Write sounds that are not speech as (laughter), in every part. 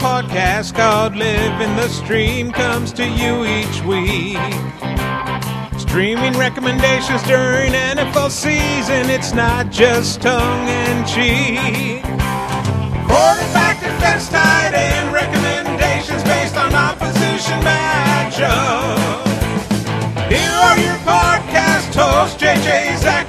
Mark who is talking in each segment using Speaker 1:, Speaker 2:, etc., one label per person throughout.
Speaker 1: podcast called Living the Stream comes to you each week. Streaming recommendations during NFL season, it's not just tongue in cheek. Quarterback, defense, tight end recommendations based on opposition matchup. Here are your podcast hosts, JJ Zachariason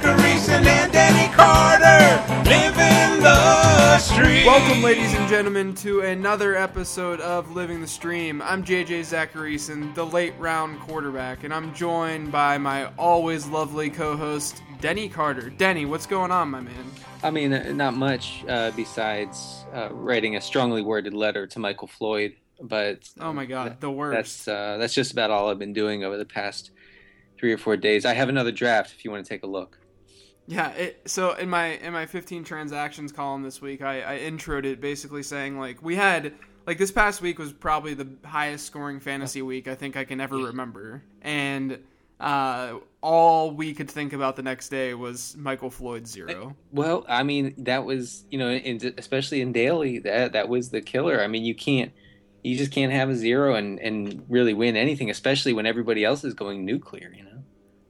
Speaker 1: stream.
Speaker 2: Welcome, ladies and gentlemen, to another episode of Living the Stream. I'm JJ Zachariason, the late round quarterback, and I'm joined by my always lovely co host, Denny Carter. Denny, what's going on, my man?
Speaker 3: I mean, uh, not much uh, besides uh, writing a strongly worded letter to Michael Floyd, but
Speaker 2: Oh my god, the worst.
Speaker 3: that's uh, that's just about all I've been doing over the past three or four days. I have another draft if you want to take a look.
Speaker 2: Yeah, it, so in my in my 15 transactions column this week, I, I introed it basically saying like we had like this past week was probably the highest scoring fantasy week I think I can ever remember, and uh, all we could think about the next day was Michael Floyd zero.
Speaker 3: Well, I mean, that was you know, in, especially in daily, that that was the killer. I mean, you can't, you just can't have a zero and and really win anything, especially when everybody else is going nuclear. You know.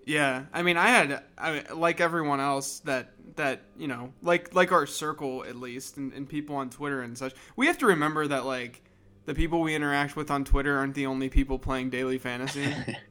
Speaker 2: Yeah, I mean, I had I, like everyone else that that you know, like like our circle at least, and, and people on Twitter and such. We have to remember that like the people we interact with on Twitter aren't the only people playing daily fantasy.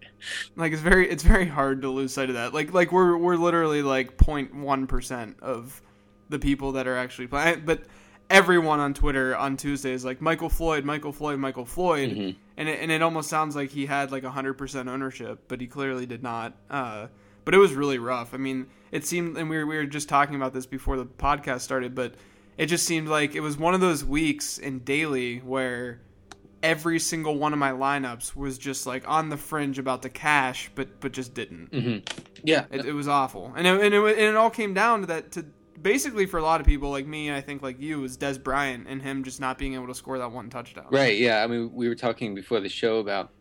Speaker 2: (laughs) like it's very it's very hard to lose sight of that. Like like we're we're literally like 0.1 percent of the people that are actually playing, but. Everyone on Twitter on Tuesday is like Michael Floyd, Michael Floyd, Michael Floyd,
Speaker 3: Mhm.
Speaker 2: And it, and it almost sounds like he had like 100% ownership, but he clearly did not. Uh, but it was really rough. I mean, it seemed, and we were, we were just talking about this before the podcast started, but it just seemed like it was one of those weeks in daily where every single one of my lineups was just like on the fringe about to cash, but but just didn't.
Speaker 3: hmm Yeah.
Speaker 2: It, it was awful, and it, and, it, and it all came down to that. To basically for a lot of people like me, and I think like you, was Dez Bryant and him just not being able to score that one touchdown.
Speaker 3: Right. Yeah. I mean, we were talking before the show about.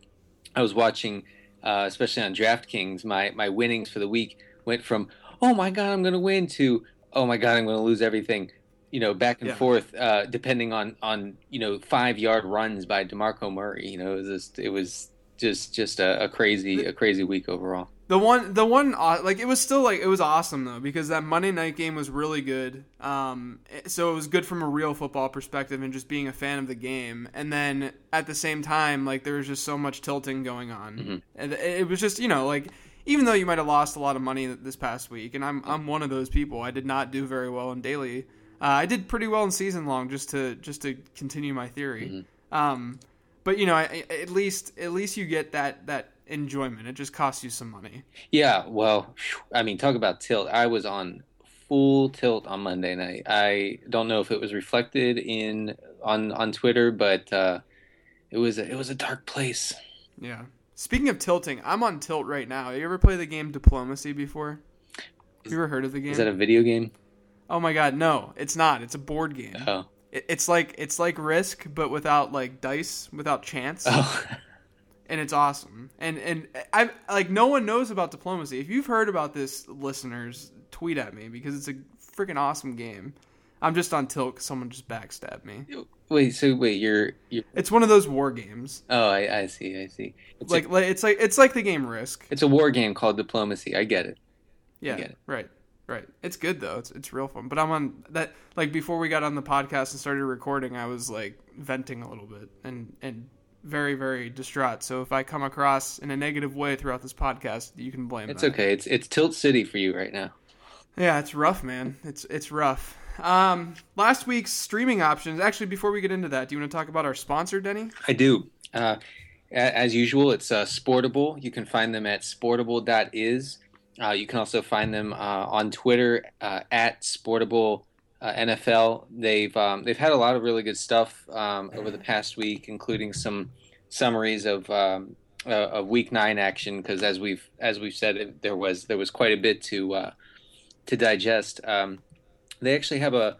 Speaker 3: I was watching, uh, especially on DraftKings. My my winnings for the week went from "Oh my god, I'm going to win" to "Oh my god, I'm going to lose everything." You know, back and
Speaker 2: Yeah.
Speaker 3: forth, uh, depending on on you know five yard runs by Demarco Murray. You know, it was just it was just just a, a crazy a crazy week overall.
Speaker 2: The one, the one, uh, like it was still like it was awesome though because that Monday night game was really good. Um, so it was good from a real football perspective and just being a fan of the game. And then at the same time, like there was just so much tilting going on,
Speaker 3: Mhm.
Speaker 2: and it, was just you know like even though you might have lost a lot of money this past week, and I'm I'm one of those people. I did not do very well in daily. Uh, I did pretty well in season long just to just to continue my theory. Um, but you know, I, I- at least at least you get that that enjoyment. It just costs you some money.
Speaker 3: Yeah, well, I mean, talk about tilt. I was on full tilt on Monday night. I don't know if it was reflected in on on Twitter, but uh, it was a, it was a dark place.
Speaker 2: Yeah. Speaking of tilting, I'm on tilt right now. You ever play the game Diplomacy before? Have you ever heard of the game?
Speaker 3: Is that a video game?
Speaker 2: oh my god, no, it's not. It's a board game.
Speaker 3: Oh,
Speaker 2: It, it's like it's like Risk, but without like dice, without chance,
Speaker 3: oh, (laughs)
Speaker 2: and it's awesome. And and I like no one knows about Diplomacy. If you've heard about this, listeners, tweet at me because it's a freaking awesome game. I'm just on tilt because someone just backstabbed me.
Speaker 3: wait. So wait, you're you're.
Speaker 2: It's one of those war games.
Speaker 3: Oh, I, I see. I see. It's
Speaker 2: Like,
Speaker 3: a,
Speaker 2: like it's like it's like the game Risk.
Speaker 3: it's a war game called Diplomacy. I get it.
Speaker 2: Yeah,
Speaker 3: get it.
Speaker 2: right, right. It's good though. It's it's real fun. But I'm on that. Like before we got on the podcast and started recording, I was like venting a little bit and and very very distraught. So if I come across in a negative way throughout this podcast, you can blame.
Speaker 3: It's
Speaker 2: that.
Speaker 3: okay. It's it's Tilt City for you right now.
Speaker 2: Yeah, it's rough, man. It's it's rough. Um, last week's streaming options. Actually, before we get into that, do you want to talk about our sponsor, Denny?
Speaker 3: I do. Uh, as usual, it's uh, Sportable. You can find them at sportable.is. Uh, you can also find them uh, on Twitter uh, at Sportable uh, NFL. They've um, they've had a lot of really good stuff um, over the past week, including some summaries of um, uh, of Week Nine action. Because as we've as we've said, it, there was there was quite a bit to uh, to digest. Um, they actually have a,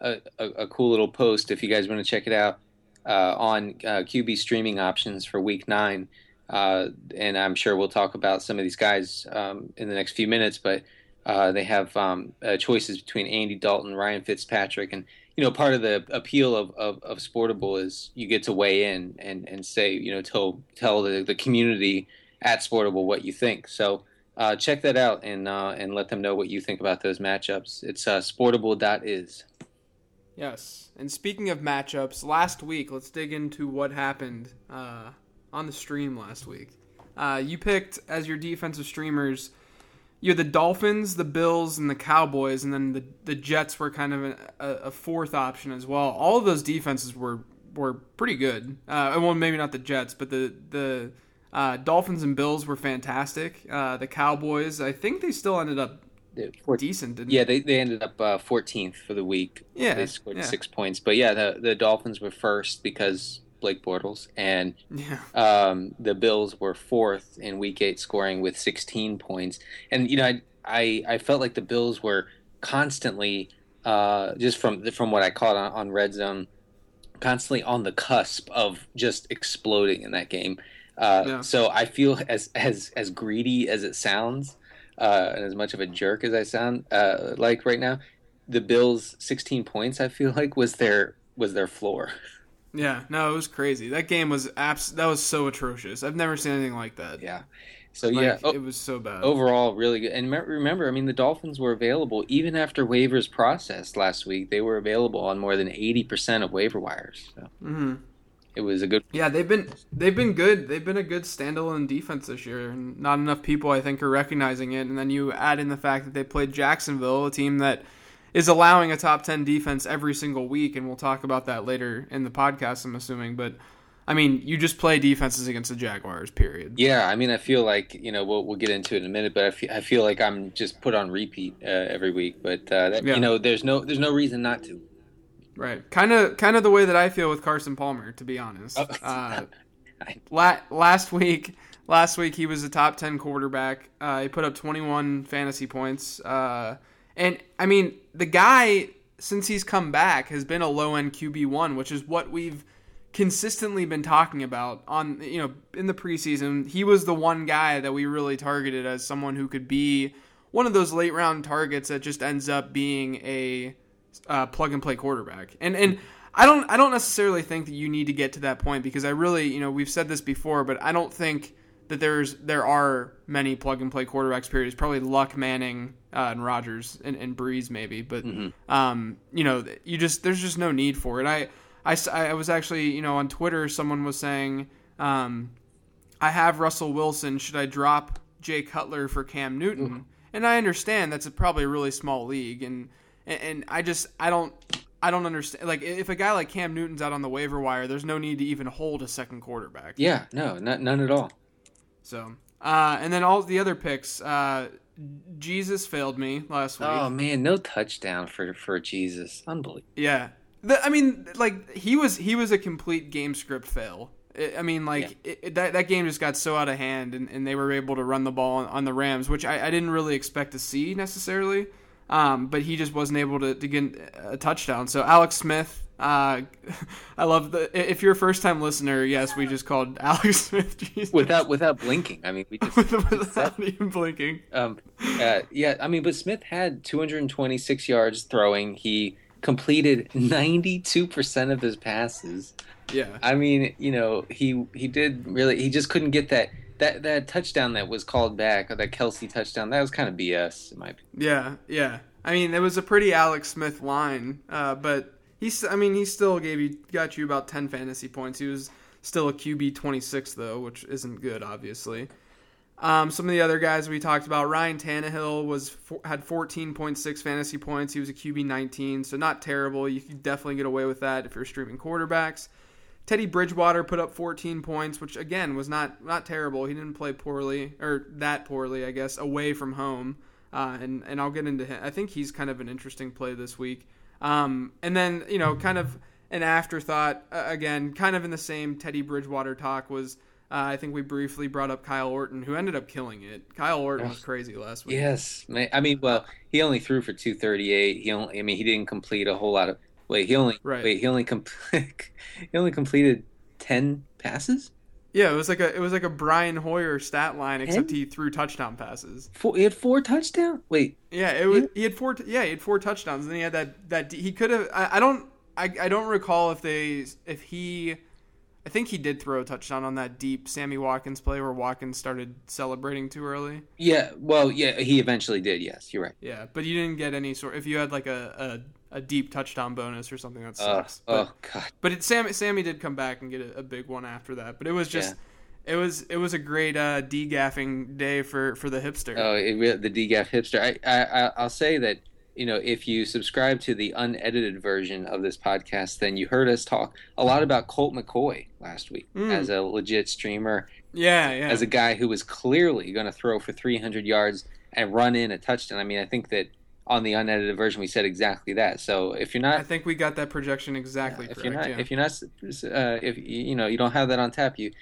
Speaker 3: a a a cool little post if you guys want to check it out uh, on uh, QB streaming options for Week Nine. Uh, and I'm sure we'll talk about some of these guys um, in the next few minutes. But uh, they have um, uh, choices between Andy Dalton, Ryan Fitzpatrick, and you know, part of the appeal of, of, of Sportable is you get to weigh in and, and say, you know, tell tell the, the community at Sportable what you think. So uh, check that out and uh, and let them know what you think about those matchups. It's uh, sportable.is.
Speaker 2: Yes. And speaking of matchups, last week, let's dig into what happened uh, on the stream last week. You picked as your defensive streamers, you had the Dolphins, the Bills, and the Cowboys, and then the the Jets were kind of a, a fourth option as well. All of those defenses were were pretty good. Uh, well, maybe not the Jets, but the the uh, Dolphins and Bills were fantastic. Uh, the Cowboys, I think they still ended up decent. Didn't
Speaker 3: yeah, they, they ended up uh, 14th for the week.
Speaker 2: Yeah,
Speaker 3: they scored
Speaker 2: yeah.
Speaker 3: six points. But yeah, the the Dolphins were first because Blake Bortles, and
Speaker 2: yeah.
Speaker 3: um, the Bills were fourth in Week Eight, scoring with 16 points. And you know, I I, I felt like the Bills were constantly uh, just from from what I caught on, on Red Zone, constantly on the cusp of just exploding in that game. Uh,
Speaker 2: Yeah.
Speaker 3: So I feel as as as greedy as it sounds, uh, and as much of a jerk as I sound uh, like right now, the Bills' 16 points I feel like was their was their floor. (laughs)
Speaker 2: Yeah, no, it was crazy. That game was abs- that was so atrocious. I've never seen anything like that.
Speaker 3: Yeah. So
Speaker 2: Like,
Speaker 3: yeah, o-
Speaker 2: it was so bad.
Speaker 3: overall really good. And remember, I mean, the Dolphins were available even after waivers processed last week. They were available on more than 80% of waiver wires. So
Speaker 2: hmm
Speaker 3: it was a good.
Speaker 2: Yeah, they've been they've been good. They've been a good standalone defense this year, and not enough people I think are recognizing it. And then you add in the fact that they played Jacksonville, a team that is allowing a top ten defense every single week, and we'll talk about that later in the podcast. I'm assuming, but I mean, you just play defenses against the Jaguars. Period.
Speaker 3: Yeah, I mean, I feel like you know we'll we'll get into it in a minute, but I feel, I feel like I'm just put on repeat uh, every week. But uh, that,
Speaker 2: Yeah.
Speaker 3: you know, there's no there's no reason not to.
Speaker 2: Right. Kind of kind of the way that I feel with Carson Palmer, to be honest.
Speaker 3: Oh.
Speaker 2: Uh, (laughs) la- last week last week he was a top 10 quarterback. Uh, he put up 21 fantasy points. And I mean, the guy since he's come back has been a low end QB1, which is what we've consistently been talking about on you know in the preseason. He was the one guy that we really targeted as someone who could be one of those late round targets that just ends up being a uh, plug and play quarterback. And and I don't I don't necessarily think that you need to get to that point because I really you know we've said this before, but I don't think that there's there are many plug and play quarterbacks. Period. It's probably Luck, Manning, uh, and Rodgers and, and Brees maybe, but um, you know you just there's just no need for it. I, I I was actually you know on Twitter someone was saying um, I have Russell Wilson. Should I drop Jay Cutler for Cam Newton? And I understand that's a, probably a really small league, and, and and I just I don't I don't understand. Like if a guy like Cam Newton's out on the waiver wire, there's no need to even hold a second quarterback.
Speaker 3: Yeah, no, not, none at all.
Speaker 2: So uh, and then all the other picks. Uh, Jesus failed me last week.
Speaker 3: Oh man, no touchdown for for Jesus, unbelievable.
Speaker 2: Yeah, the, I mean, like he was he was a complete game script fail. I I mean, like it, it- that that game just got so out of hand, and, and they were able to run the ball on, on the Rams, which I, I didn't really expect to see necessarily. Um, but he just wasn't able to, to get a touchdown. So Alex Smith, uh, (laughs) I love the. If you're a first time listener, yes, we just called (laughs) Alex Smith Jesus.
Speaker 3: Without without blinking, I mean, we just (laughs)
Speaker 2: without even blinking.
Speaker 3: Um, uh, yeah, I mean, but Smith had 226 yards throwing. He completed 92% of his passes.
Speaker 2: Yeah,
Speaker 3: I mean, you know, he he did really. He just couldn't get that that that touchdown that was called back, or that Kelce touchdown. That was kind of BS in my opinion.
Speaker 2: Yeah, yeah. I mean, it was a pretty Alex Smith line, uh, but he's. I mean, he still gave you got you about ten fantasy points. He was still a QB twenty six though, which isn't good, obviously. Um, some of the other guys we talked about, Ryan Tannehill was had fourteen point six fantasy points. He was a QB nineteen, so not terrible. You could definitely get away with that if you're streaming quarterbacks. Teddy Bridgewater put up 14 points, which again was not not terrible. He didn't play poorly or that poorly, I guess, away from home. Uh, and and I'll get into him. I think he's kind of an interesting play this week. Um, and then you know, kind of an afterthought uh, again, kind of in the same Teddy Bridgewater talk was. Uh, I think we briefly brought up Kyle Orton, who ended up killing it. Kyle Orton was crazy last week.
Speaker 3: Yes, man. I mean, well, he only threw for 238. He only, I mean, he didn't complete a whole lot of. Wait, he only
Speaker 2: Right.
Speaker 3: wait, he only com- (laughs) he only completed 10 passes.
Speaker 2: Yeah, it was like a it was like a Brian Hoyer stat line, except he threw touchdown passes.
Speaker 3: Four, he had four touchdowns. Wait,
Speaker 2: Yeah, it was. He had four. Yeah, he had four touchdowns. And then he had that that he could have. I, I don't. I, I don't recall if they if he I think he did throw a touchdown on that deep Sammy Watkins play where Watkins started celebrating too early.
Speaker 3: Yeah, well, yeah, he eventually did. Yes, you're right.
Speaker 2: Yeah, but you didn't get any sort. If you had like a, a, a deep touchdown bonus or something, that
Speaker 3: Uh,
Speaker 2: sucks. but,
Speaker 3: oh God.
Speaker 2: but it, Sammy Sammy did come back and get a, a big one after that. But it was just it was it was a great uh, degaffing day for for the hipster.
Speaker 3: Oh, it, the degaff hipster. I, I, I- I'll say that you know if you subscribe to the unedited version of this podcast, then you heard us talk a lot about Colt McCoy last week
Speaker 2: Mm.
Speaker 3: as a legit streamer,
Speaker 2: yeah, yeah.
Speaker 3: as a guy who was clearly going to throw for 300 yards and run in a touchdown. I mean, I think that on the unedited version we said exactly that. So if you're not, I
Speaker 2: think we got that projection exactly
Speaker 3: if
Speaker 2: correct.
Speaker 3: you're not
Speaker 2: yeah.
Speaker 3: if you're not uh, if you you know you don't have that on tap, you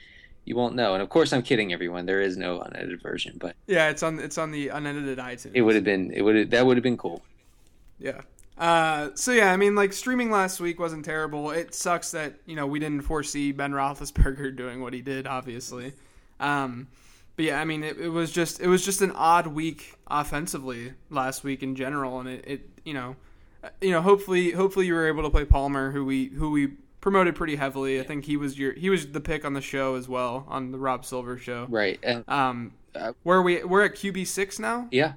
Speaker 3: you won't know. And of course, I'm kidding everyone. There is no unedited version, but
Speaker 2: yeah, it's on it's on the unedited iTunes.
Speaker 3: it would have been it would have that would have been cool.
Speaker 2: Yeah. Uh, so yeah, I mean, like streaming last week wasn't terrible. It sucks that you know we didn't foresee Ben Roethlisberger (laughs) doing what he did, obviously. Um, but yeah, I mean, it, it was just it was just an odd week offensively last week in general, and it, it you know, uh, you know, hopefully hopefully you were able to play Palmer, who we who we promoted pretty heavily. I think he was your he was the pick on the show as well on the Rob Silver show.
Speaker 3: Right. And,
Speaker 2: Um,
Speaker 3: Uh,
Speaker 2: where we we're at QB six now.
Speaker 3: yeah.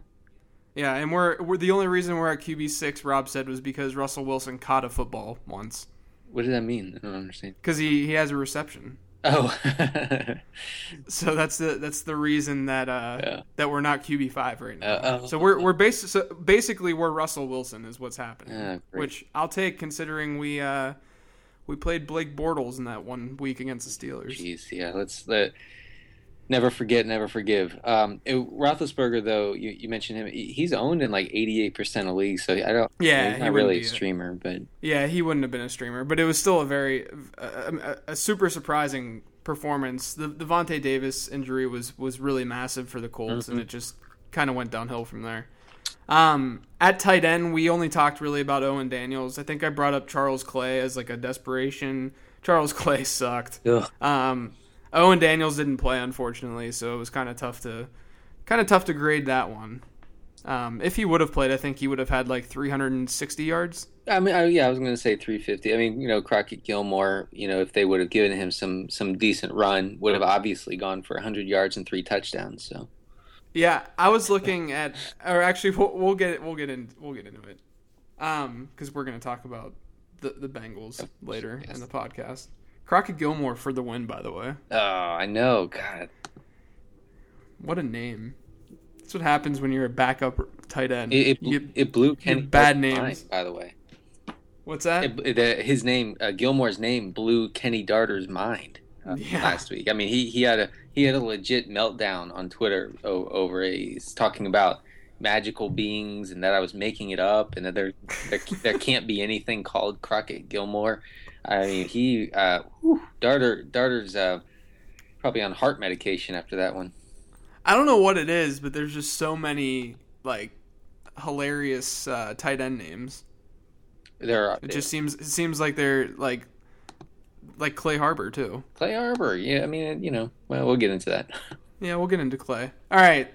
Speaker 2: Yeah, and we're, we're the only reason we're at QB six. Rob said was because Russell Wilson caught a football once
Speaker 3: What does that mean? I don't understand.
Speaker 2: because he, he has a reception.
Speaker 3: Oh. (laughs)
Speaker 2: So that's the that's the reason that uh
Speaker 3: Yeah.
Speaker 2: that we're not QB five right now.
Speaker 3: Uh, oh.
Speaker 2: so we're we're basi- so basically we're Russell Wilson is what's happening,
Speaker 3: Ah, great.
Speaker 2: which I'll take considering we uh we played Blake Bortles in that one week against the Steelers.
Speaker 3: Jeez. Yeah. Let's let. Never forget, never forgive. Um, it, Roethlisberger, though, you, you mentioned him. He's owned in like eighty-eight percent of leagues, so I don't.
Speaker 2: Yeah,
Speaker 3: he's
Speaker 2: he
Speaker 3: not really a streamer, but
Speaker 2: Yeah, he wouldn't have been a streamer, but it was still a very a, a, a super surprising performance. The Vontae Davis injury was was really massive for the Colts, and it just kind of went downhill from there. Um, at tight end, we only talked really about Owen Daniels. I think I brought up Charles Clay as like a desperation. Charles (laughs) Clay sucked.
Speaker 3: ugh,
Speaker 2: Um, Owen Daniels didn't play unfortunately, so it was kind of tough to kind of tough to grade that one. Um, if he would have played, I think he would have had like 360 yards.
Speaker 3: I mean, I, yeah, I was going to say 350. I mean, you know, Crockett Gilmore, you know, if they would have given him some some decent run, would have obviously gone for 100 yards and three touchdowns. So
Speaker 2: Yeah, I was looking at, or actually, we'll, we'll get we'll get in we'll get into it, um, because we're gonna talk about the the Bengals later
Speaker 3: yes.
Speaker 2: in the podcast. Crockett Gilmore for the win, by the way.
Speaker 3: oh, I know, God,
Speaker 2: What a name! That's what happens when you're a backup tight end.
Speaker 3: it it,
Speaker 2: get-
Speaker 3: it blew Kenny
Speaker 2: bad names.
Speaker 3: mind, by the way.
Speaker 2: what's that?
Speaker 3: It, it- the- his name, uh, Gilmore's name, blew Kenny Darter's mind uh,
Speaker 2: Yeah.
Speaker 3: last week. I mean, he, he had a he had a legit meltdown on Twitter o- over a, he's talking about magical beings and that I was making it up and that there there, there can't be anything called Crockett Gilmore. I mean, he uh, whew, Darter Darter's uh, probably on heart medication after that one.
Speaker 2: I don't know what it is, but there's just so many like hilarious uh, tight end names.
Speaker 3: There are
Speaker 2: It just seems it seems like they're like like Clay Harbor too.
Speaker 3: Clay Harbor, Yeah, I mean, you know, well, we'll get into that. (laughs)
Speaker 2: Yeah, we'll get into Clay. All right,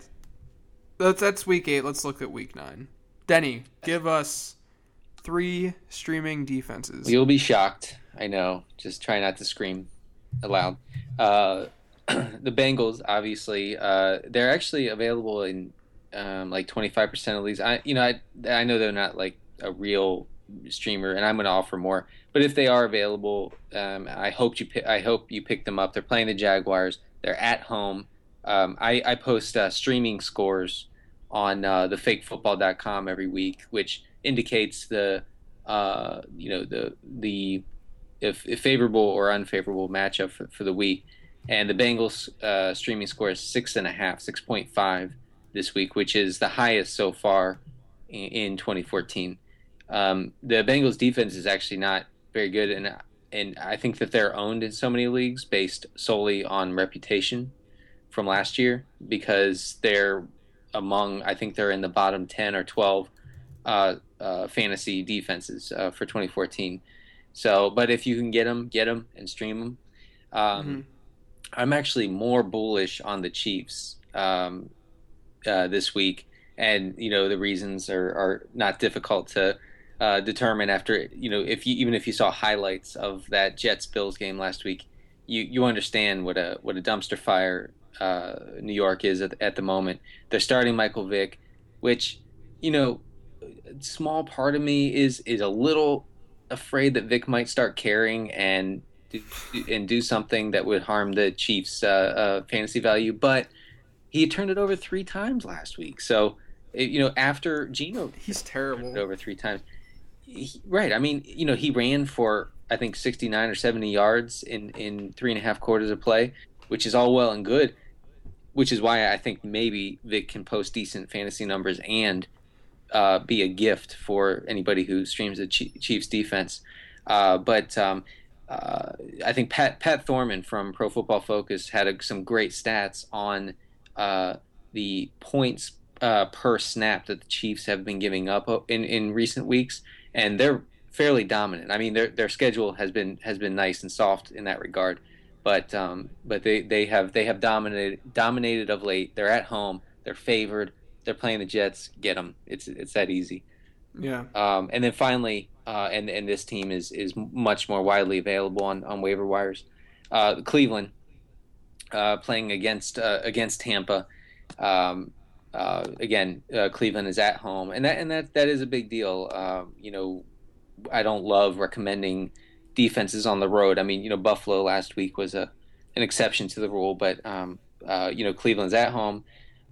Speaker 2: that's that's week eight. Let's look at week nine. Denny, give us three streaming defenses.
Speaker 3: You'll be shocked. I know. Just try not to scream aloud. Uh, (clears throat) the Bengals, obviously, uh, they're actually available in um, like 25% of these. I, you know, I, I know they're not like a real streamer, and I'm going to offer more. But if they are available, um, I hope you pick, I hope you pick them up. They're playing the Jaguars. They're at home. Um, I, I post uh, streaming scores on uh, fakefootball.com every week, which indicates the uh, you know the the if, if favorable or unfavorable matchup for, for the week. And the Bengals uh, streaming score is six and a half, six point five this week, which is the highest so far in, in 2014. Um, the Bengals defense is actually not very good, and and I think that they're owned in so many leagues based solely on reputation from last year because they're among I think they're in the bottom 10 or 12 uh, uh, fantasy defenses uh, for 2014. So, but if you can get them, get them and stream them. Um,
Speaker 2: Mhm.
Speaker 3: I'm actually more bullish on the Chiefs um, uh, this week, and you know the reasons are, are not difficult to uh, determine after you know if you even if you saw highlights of that Jets Bills game last week, you you understand what a what a dumpster fire uh, New York is at, at the moment. They're starting Michael Vick, which you know, small part of me is is a little afraid that Vick might start caring and do, and do something that would harm the Chiefs' uh, uh, fantasy value, but he turned it over three times last week. So, you know, after Geno,
Speaker 2: he's terrible
Speaker 3: over three times he, right. I mean, you know, he ran for I think 69 or 70 yards in in three and a half quarters of play, which is all well and good. Which is why I think maybe Vick can post decent fantasy numbers and uh, be a gift for anybody who streams the Chiefs defense. Uh, but um, uh, I think Pat Pat Thorman from Pro Football Focus had a, some great stats on uh, the points uh, per snap that the Chiefs have been giving up in, in recent weeks and they're fairly dominant. I mean, their their schedule has been has been nice and soft in that regard, but um, but they, they have they have dominated dominated of late. They're at home. They're favored. They're playing the Jets. Get them. It's it's that easy.
Speaker 2: Yeah.
Speaker 3: Um, and then finally, uh, and and this team is is much more widely available on, on waiver wires. Uh, Cleveland uh, playing against uh, against Tampa. Um, uh, again, uh, Cleveland is at home, and that and that that is a big deal. Uh, you know, I don't love recommending defenses on the road. I mean, you know, Buffalo last week was a an exception to the rule, but um, uh, you know, Cleveland's at home.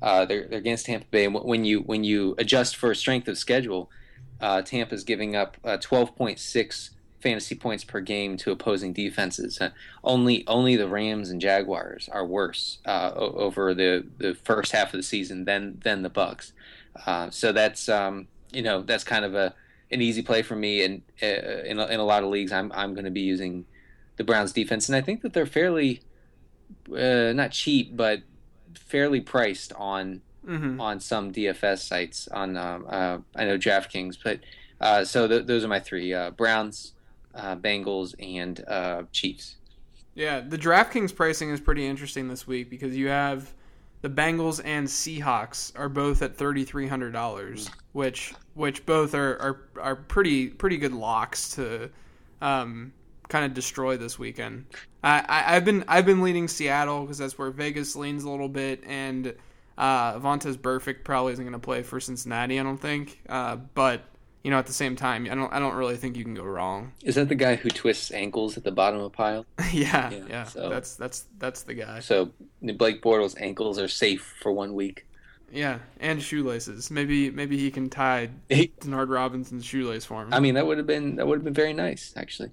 Speaker 3: Uh, they're they're against Tampa Bay, and when you when you adjust for strength of schedule, uh, Tampa's giving up twelve point six fantasy points per game to opposing defenses. Uh, only only the Rams and Jaguars are worse uh, over the, the first half of the season than than the Bucks. Uh, so that's um, you know that's kind of a an easy play for me, and uh, in a, in a lot of leagues, I'm I'm going to be using the Browns defense, and I think that they're fairly uh, not cheap, but fairly priced on. Mm-hmm. On some DFS sites, on um, uh, I know DraftKings, but uh, so th- those are my three: Browns, uh, Bengals and uh, Chiefs.
Speaker 2: Yeah, the DraftKings pricing is pretty interesting this week because you have the Bengals and Seahawks are both at thirty three hundred dollars, which which both are, are are pretty pretty good locks to um, kind of destroy this weekend. I, I have been I've been leaning Seattle because that's where Vegas leans a little bit, and uh, Vontaze Burfict probably isn't going to play for Cincinnati. I don't think, uh, but you know, at the same time, I don't I don't really think you can go wrong.
Speaker 3: Is that the guy who twists ankles at the bottom of a pile? (laughs)
Speaker 2: yeah, yeah. yeah. So, that's that's that's the guy.
Speaker 3: So Blake Bortles' ankles are safe for one week.
Speaker 2: Yeah, and shoelaces. Maybe maybe he can tie Denard Robinson's shoelace for him.
Speaker 3: I mean, that would have been that would have been very nice, actually.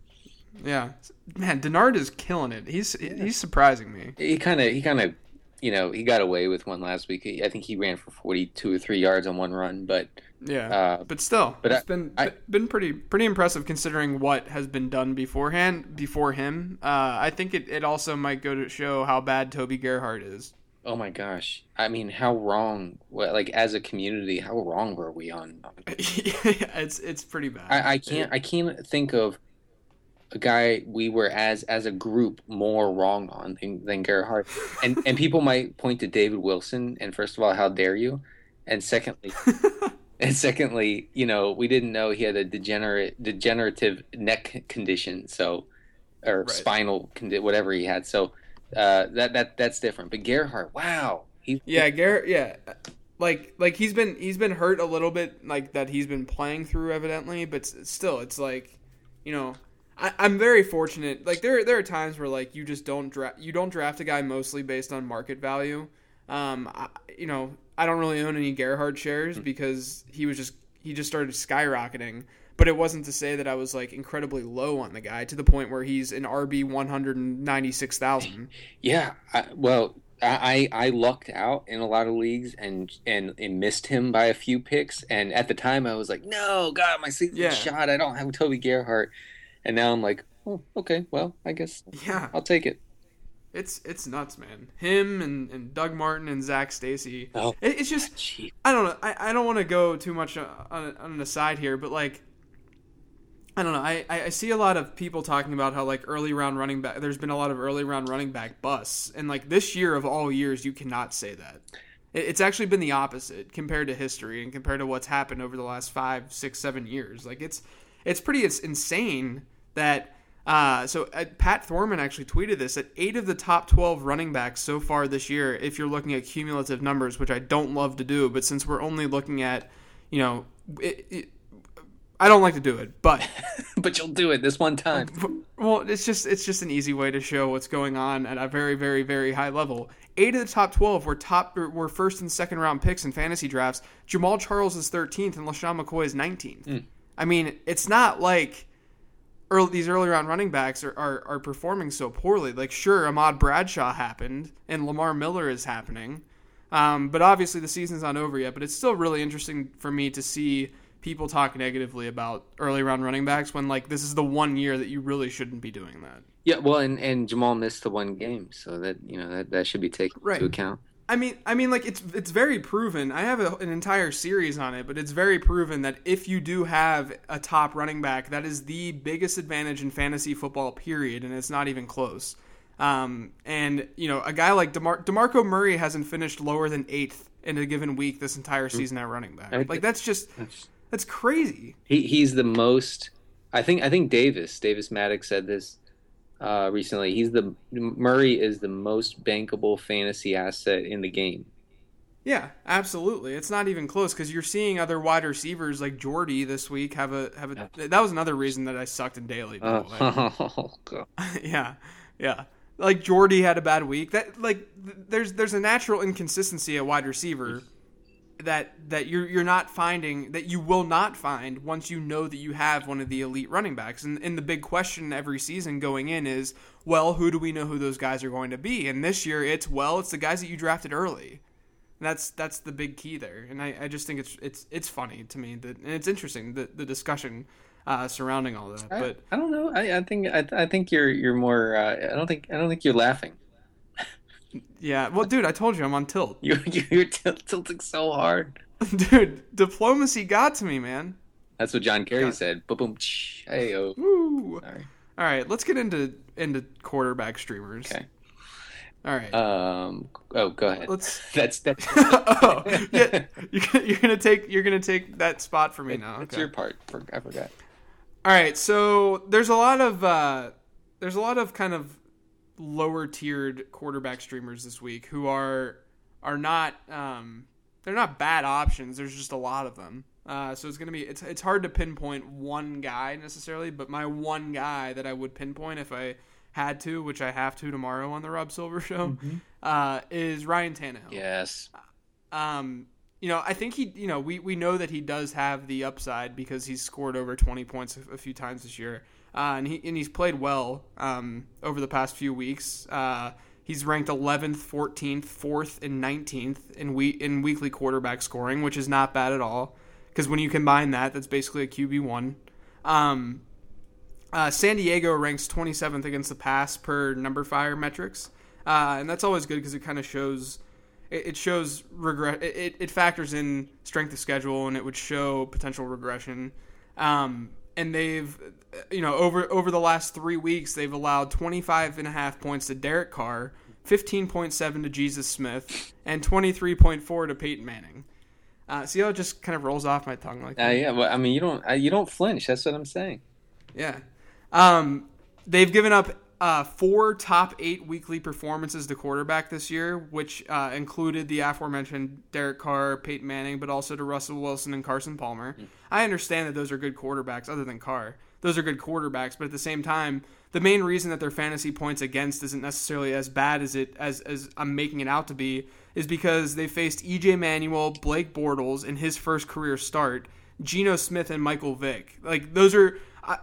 Speaker 2: Yeah, man, Denard is killing it. He's yeah. he's surprising me.
Speaker 3: He kind of he kind of you know he got away with one last week. I think he ran for forty two or three yards on one run, but
Speaker 2: yeah, uh, but still, but it's I, been I, been pretty pretty impressive considering what has been done beforehand before him. Uh, I think it, it also might go to show how bad Toby Gerhart is.
Speaker 3: Oh my gosh! I mean, how wrong? Like as a community, how wrong were we on? (laughs)
Speaker 2: it's it's pretty bad.
Speaker 3: I, I can't I can't think of a guy we were as as a group more wrong on than, than Gerhart. (laughs) And and people might point to David Wilson. And first of all, how dare you? And secondly. (laughs) And secondly, you know, we didn't know he had a degenerate degenerative neck condition, so or right. spinal condi- whatever he had. So uh, that that that's different. But Gerhart, wow,
Speaker 2: he yeah, Gerhart, yeah, like like he's been he's been hurt a little bit, like that he's been playing through evidently, but still, it's like you know. I, I'm very fortunate. Like there, there are times where like you just don't draft. You don't draft a guy mostly based on market value. Um, I, you know, I don't really own any Gerhart shares mm-hmm. because he was just he just started skyrocketing. But it wasn't to say that I was like incredibly low on the guy to the point where he's an RB one hundred and ninety six thousand.
Speaker 3: Yeah, I, well, I I lucked out in a lot of leagues and, and and missed him by a few picks. And at the time, I was like, no, God, my season's yeah. shot. I don't have Toby Gerhart. And now I'm like, oh, okay, well, I guess
Speaker 2: yeah,
Speaker 3: I'll take it.
Speaker 2: It's it's nuts, man. Him and, and Doug Martin and Zac Stacy. Oh, it, it's just ah, I don't know. I, I don't want to go too much on, on an aside here, but like I don't know. I, I see a lot of people talking about how like early round running back. There's been a lot of early round running back busts, and like this year of all years, you cannot say that. It's actually been the opposite compared to history and compared to what's happened over the last five, six, seven years. Like it's it's pretty it's insane that. Uh, so uh, Pat Thorman actually tweeted this that eight of the top 12 running backs so far this year, if you're looking at cumulative numbers, which I don't love to do, but since we're only looking at, you know, it, it, I don't like to do it, but (laughs)
Speaker 3: but you'll do it this one time.
Speaker 2: Well, it's just it's just an easy way to show what's going on at a very very very high level. Eight of the top twelve were top were first and second round picks in fantasy drafts. Jamaal Charles is thirteenth and LeSean McCoy is nineteenth. Mm. I mean, it's not like early, these early round running backs are, are, are performing so poorly. Like, sure, Ahmad Bradshaw happened and Lamar Miller is happening, um, but obviously the season's not over yet. But it's still really interesting for me to see people talk negatively about early round running backs when like this is the one year that you really shouldn't be doing that.
Speaker 3: Yeah, well, and, and Jamaal missed the one game, so that you know that, that should be taken right. into account.
Speaker 2: I mean, I mean, like it's it's very proven. I have a, an entire series on it, but it's very proven that if you do have a top running back, that is the biggest advantage in fantasy football. Period, and it's not even close. Um, and you know, a guy like DeMar- Demarco Murray hasn't finished lower than eighth in a given week this entire mm. season at running back. Like that's just that's, that's crazy.
Speaker 3: He he's the most. I think I think Davis Davis Maddox said this uh, recently. He's the Murray is the most bankable fantasy asset in the game.
Speaker 2: Yeah, absolutely. It's not even close because you're seeing other wide receivers like Jordy this week have a have a. That was another reason that I sucked in daily. Uh, oh, (laughs) (laughs) yeah, yeah. Like Jordy had a bad week. That like there's there's a natural inconsistency at wide receiver that that you're you're not finding that you will not find once you know that you have one of the elite running backs. And, and the big question every season going in is, well, who do we know who those guys are going to be? And this year, it's well, it's the guys that you drafted early. And that's that's the big key there. And I, I just think it's it's it's funny to me that and it's interesting the the discussion uh, surrounding all that. But
Speaker 3: I, I don't know. I, I think I, I think you're you're more. Uh, I don't think I don't think you're laughing.
Speaker 2: Yeah, well, dude, I told you I'm on tilt. (laughs)
Speaker 3: You're you're (laughs) tilting so hard, (laughs)
Speaker 2: dude. Diplomacy got to me, man.
Speaker 3: That's what John Kerry said. Boom, boom, hey, oh.
Speaker 2: Woo. All right, let's get into into quarterback streamers.
Speaker 3: Okay.
Speaker 2: All right.
Speaker 3: Um. Oh, go ahead.
Speaker 2: Let's.
Speaker 3: That's that's.
Speaker 2: oh, yeah. You're, you're gonna take you're gonna take that spot for me now.
Speaker 3: It's okay. your part. I forgot.
Speaker 2: All right. So there's a lot of uh, there's a lot of kind of lower tiered quarterback streamers this week who are are not um, they're not bad options. There's just a lot of them. Uh, so it's gonna be it's it's hard to pinpoint one guy necessarily, but my one guy that I would pinpoint if I had to, which I have to tomorrow on the Rob Silver (laughs) Show, mm-hmm. uh, is Ryan Tannehill.
Speaker 3: Yes.
Speaker 2: Um, you know, I think he, you know, we, we know that he does have the upside because he's scored over 20 points a, a few times this year uh, and he and he's played well um, over the past few weeks. Uh, he's ranked 11th, 14th, 4th, and 19th in we in weekly quarterback scoring, which is not bad at all. Because when you combine that, that's basically a QB one. Um, uh, San Diego ranks 27th against the pass per numberFire metrics, uh, and that's always good because it kind of shows it, shows regret. It, it factors in strength of schedule, and it would show potential regression. Um, and they've you know over over the last three weeks they've allowed 25 and a half points to Derek Carr, 15.7 to Jesus Smith, and 23.4 to Peyton Manning. Uh, see how it just kind of rolls off my tongue like
Speaker 3: that? Uh, yeah, well, I mean you don't uh, you don't flinch. That's what I'm saying.
Speaker 2: Yeah, um, they've given up uh, four top eight weekly performances to quarterback this year, which uh, included the aforementioned Derek Carr, Peyton Manning, but also to Russell Wilson and Carson Palmer. Mm. I understand that those are good quarterbacks, other than Carr. Those are good quarterbacks, but at the same time, the main reason that their fantasy points against isn't necessarily as bad as it as as I'm making it out to be is because they faced EJ Manuel, Blake Bortles in his first career start, Geno Smith, and Michael Vick. Like those are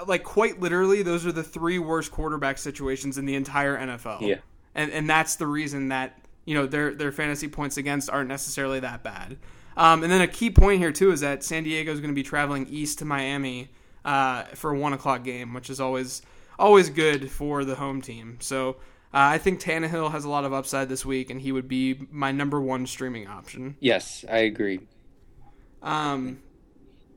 Speaker 2: like quite literally, those are the three worst quarterback situations in the entire NFL.
Speaker 3: Yeah,
Speaker 2: and and that's the reason that you know their their fantasy points against aren't necessarily that bad. Um, and then a key point here too is that San Diego is going to be traveling east to Miami uh, for a one o'clock game, which is always always good for the home team. So uh, I think Tannehill has a lot of upside this week, and he would be my number one streaming option.
Speaker 3: Yes, I agree.
Speaker 2: Um,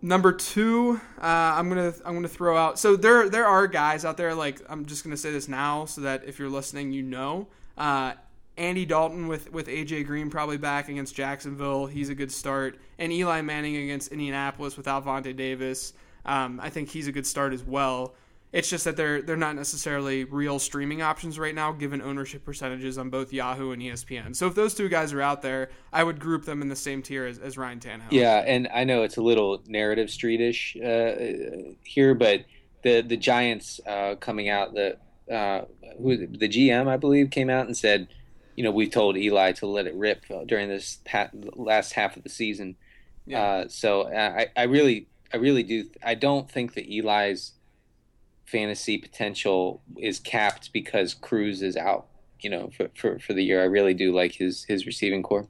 Speaker 2: Number two, uh, I'm gonna I'm gonna throw out. So there there are guys out there like I'm just gonna say this now so that if you're listening, you know. Uh, Andy Dalton with with AJ Green probably back against Jacksonville. He's a good start. And Eli Manning against Indianapolis without Vontae Davis. Um, I think he's a good start as well. It's just that they're they're not necessarily real streaming options right now, given ownership percentages on both Yahoo and ESPN. So if those two guys are out there, I would group them in the same tier as, as Ryan Tannehill.
Speaker 3: Yeah, and I know it's a little narrative streetish uh, here, but the the Giants uh, coming out the uh, who the GM I believe came out and said, you know, we told Eli to let it rip during this last half of the season. Yeah. Uh, so I, I really I really do I don't think that Eli's fantasy potential is capped because Cruz is out. You know, for, for, for the year, I really do like his his receiving corps.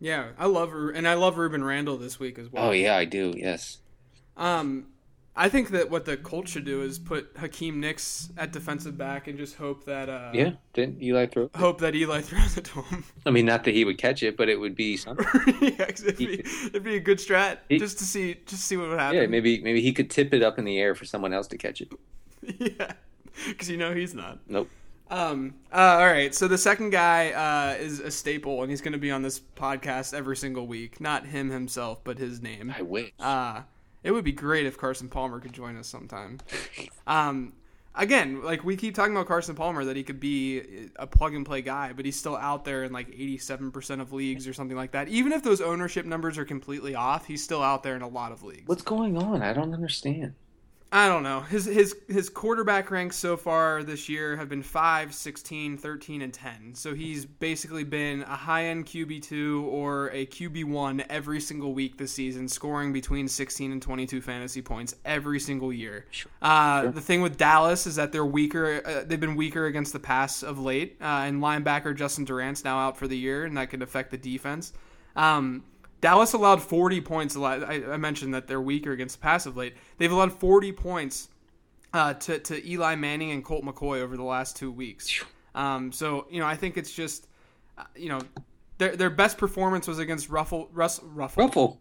Speaker 2: Yeah, I love and I love Rueben Randle this week as well.
Speaker 3: Oh yeah, I do. Yes.
Speaker 2: Um, I think that what the Colts should do is put Hakeem Nicks at defensive back and just hope that. Uh,
Speaker 3: yeah, didn't Eli throw?
Speaker 2: Hope that Eli (laughs) throws it to him.
Speaker 3: I mean, not that he would catch it, but it would be something. (laughs)
Speaker 2: yeah, it'd, be, it'd be a good strat he, just to see just see what would happen.
Speaker 3: Yeah, maybe maybe he could tip it up in the air for someone else to catch it. (laughs)
Speaker 2: yeah, because you know he's not.
Speaker 3: Nope.
Speaker 2: Um. Uh, all right. So the second guy uh, is a staple, and he's going to be on this podcast every single week. Not him himself, but his name.
Speaker 3: I wish.
Speaker 2: Uh, it would be great if Carson Palmer could join us sometime. (laughs) um. Again, like we keep talking about Carson Palmer, that he could be a plug and play guy, but he's still out there in like 87% of leagues or something like that. Even if those ownership numbers are completely off, he's still out there in a lot of leagues.
Speaker 3: What's going on? I don't understand.
Speaker 2: I don't know. His his his quarterback ranks so far this year have been 5, 16, 13 and 10. So he's basically been a high-end QB2 or a QB1 every single week this season, scoring between 16 and 22 fantasy points every single year. Uh, the thing with Dallas is that they're weaker uh, they've been weaker against the pass of late. Uh, and linebacker Justin Durant's now out for the year and that could affect the defense. Um, Dallas allowed 40 points. I, I mentioned that they're weaker against the pass of late. They've allowed 40 points uh, to, to Eli Manning and Colt McCoy over the last two weeks. Um, so, you know, I think it's just, uh, you know, their their best performance was against Ruffle, Russ, Ruffle.
Speaker 3: Ruffle.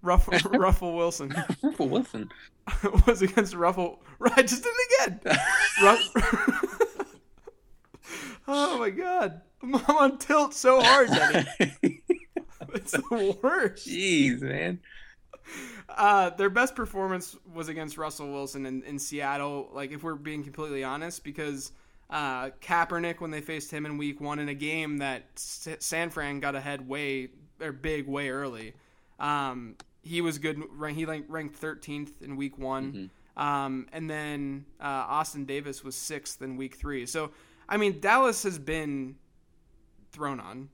Speaker 2: Ruffle, (laughs) Ruffle Wilson. (laughs)
Speaker 3: Ruffle Wilson. (laughs)
Speaker 2: was against Ruffle. I just did it again. Ruff, oh my god. I'm on tilt so hard, Denny. It's the worst.
Speaker 3: Jeez, man.
Speaker 2: Uh, their best performance was against Russell Wilson in, in Seattle. Like, if we're being completely honest, because uh, Kaepernick, when they faced him in Week One in a game that San Fran got ahead way or big way early, um, he was good. He ranked 13th in Week One, mm-hmm. um, and then uh, Austin Davis was sixth in Week Three. So, I mean, Dallas has been thrown on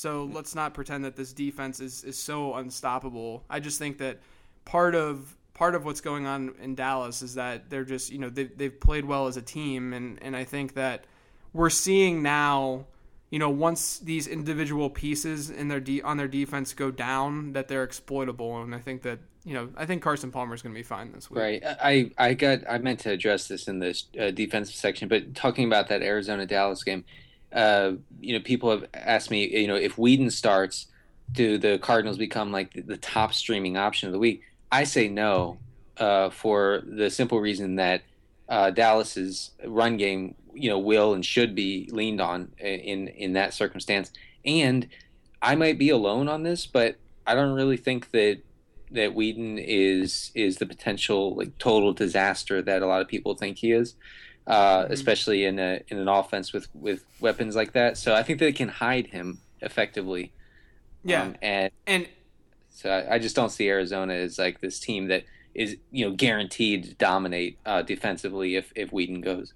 Speaker 2: so let's not pretend that this defense is, is so unstoppable. I just think that part of part of what's going on in Dallas is that they're just you know they they've played well as a team, and and I think that we're seeing now. You know, once these individual pieces in their de- on their defense go down, that they're exploitable, and I think that you know, I think Carson Palmer is going to be fine this week.
Speaker 3: Right. I I got I meant to address this in this uh, defensive section, but talking about that Arizona Dallas game, uh, you know, people have asked me, you know, if Weeden starts, do the Cardinals become like the, the top streaming option of the week? I say no, uh, for the simple reason that uh, Dallas's run game, you know, will and should be leaned on in in that circumstance. And I might be alone on this, but I don't really think that that Weeden is is the potential like total disaster that a lot of people think he is uh, mm-hmm. especially in a in an offense with with weapons like that. So I think they can hide him effectively.
Speaker 2: Yeah, um,
Speaker 3: and
Speaker 2: and
Speaker 3: so I, I, just don't see Arizona as like this team that is you know guaranteed to dominate uh, defensively if if Weeden goes.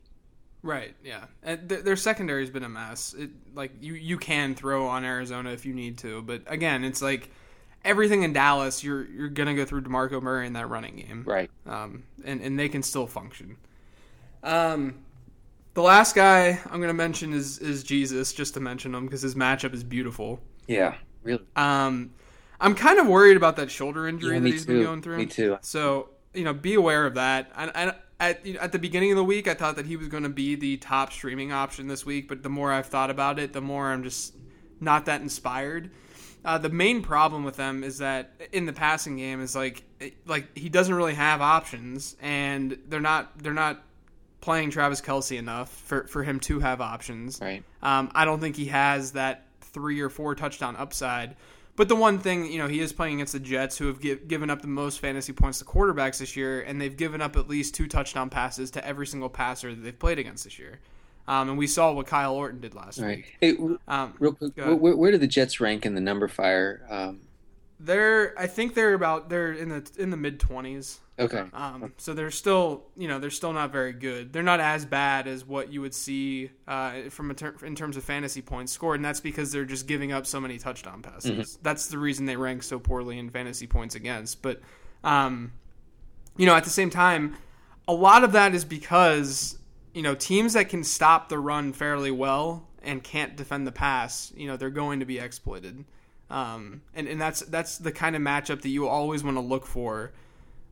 Speaker 2: Right. Yeah. And th- their secondary has been a mess. It, like you you can throw on Arizona if you need to, but again, it's like everything in Dallas. You're you're gonna go through Demarco Murray in that running game.
Speaker 3: Right.
Speaker 2: Um. And and they can still function. Um, the last guy I'm going to mention is is Jesus, just to mention him because his matchup is beautiful.
Speaker 3: Yeah, really.
Speaker 2: Um, I'm kind of worried about that shoulder injury
Speaker 3: yeah,
Speaker 2: that he's
Speaker 3: too.
Speaker 2: been going through.
Speaker 3: Me too.
Speaker 2: So you know, be aware of that. I, I, at at the beginning of the week, I thought that he was going to be the top streaming option this week, but the more I've thought about it, the more I'm just not that inspired. Uh, the main problem with them is that in the passing game is like like he doesn't really have options, and they're not they're not playing Travis Kelce enough for, for him to have options.
Speaker 3: Right.
Speaker 2: Um, I don't think he has that three or four touchdown upside. But the one thing, you know, he is playing against the Jets, who have give, given up the most fantasy points to quarterbacks this year, and they've given up at least two touchdown passes to every single passer that they've played against this year. Um, and we saw what Kyle Orton did last
Speaker 3: Right.
Speaker 2: week.
Speaker 3: Hey,
Speaker 2: Um,
Speaker 3: real quick, where, where do the Jets rank in the number fire? Um,
Speaker 2: they're, I think they're about they're in the in the mid twenties.
Speaker 3: Okay.
Speaker 2: Um, so they're still, you know, they're still not very good. They're not as bad as what you would see uh, from a ter- in terms of fantasy points scored, and that's because they're just giving up so many touchdown passes. That's the reason they rank so poorly in fantasy points against. But, um, you know, at the same time, a lot of that is because you know teams that can stop the run fairly well and can't defend the pass, you know, they're going to be exploited. Um, and, and that's that's the kind of matchup that you always want to look for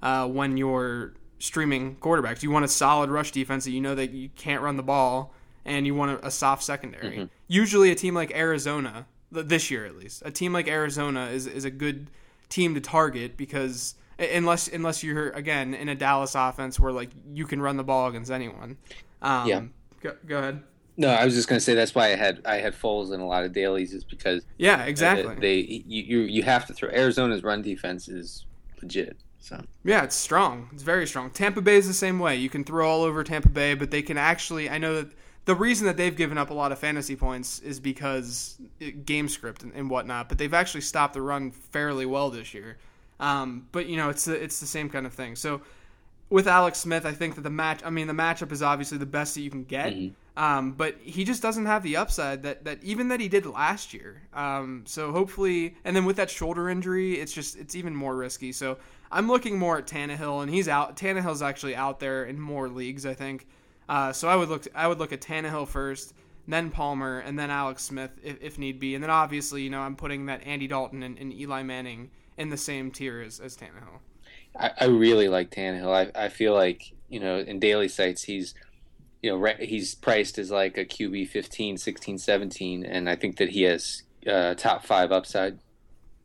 Speaker 2: uh, when you're streaming quarterbacks. You want a solid rush defense that you know that you can't run the ball, and you want a, a soft secondary. Usually, a team like Arizona, this year at least, a team like Arizona is is a good team to target because unless unless you're again in a Dallas offense where like you can run the ball against anyone. Um,
Speaker 3: Yeah.
Speaker 2: Go, go ahead.
Speaker 3: No, I was just going to say that's why I had I had Foles in a lot of dailies is because
Speaker 2: Yeah, exactly.
Speaker 3: they you, you you have to throw Arizona's run defense is legit. So
Speaker 2: Yeah, it's strong. It's very strong. Tampa Bay is the same way. You can throw all over Tampa Bay, but they can actually. I know that the reason that they've given up a lot of fantasy points is because it, game script and, and whatnot. But they've actually stopped the run fairly well this year. Um, but you know, it's the, it's the same kind of thing. So with Alex Smith, I think that the match. I mean, the matchup is obviously the best that you can get. Um, but he just doesn't have the upside that, that even that he did last year. Um, so hopefully, and then with that shoulder injury, it's just it's even more risky. So I'm looking more at Tannehill, and he's out. Tannehill's actually out there in more leagues, I think. Uh, so I would look I would look at Tannehill first, then Palmer, and then Alex Smith if, if need be, and then obviously you know I'm putting that Andy Dalton and, and Eli Manning in the same tier as, as Tannehill.
Speaker 3: I, I really like Tannehill. I I feel like you know in daily sites he's you know he's priced as like a QB 15, 16, 17, and I think that he has uh, top five upside.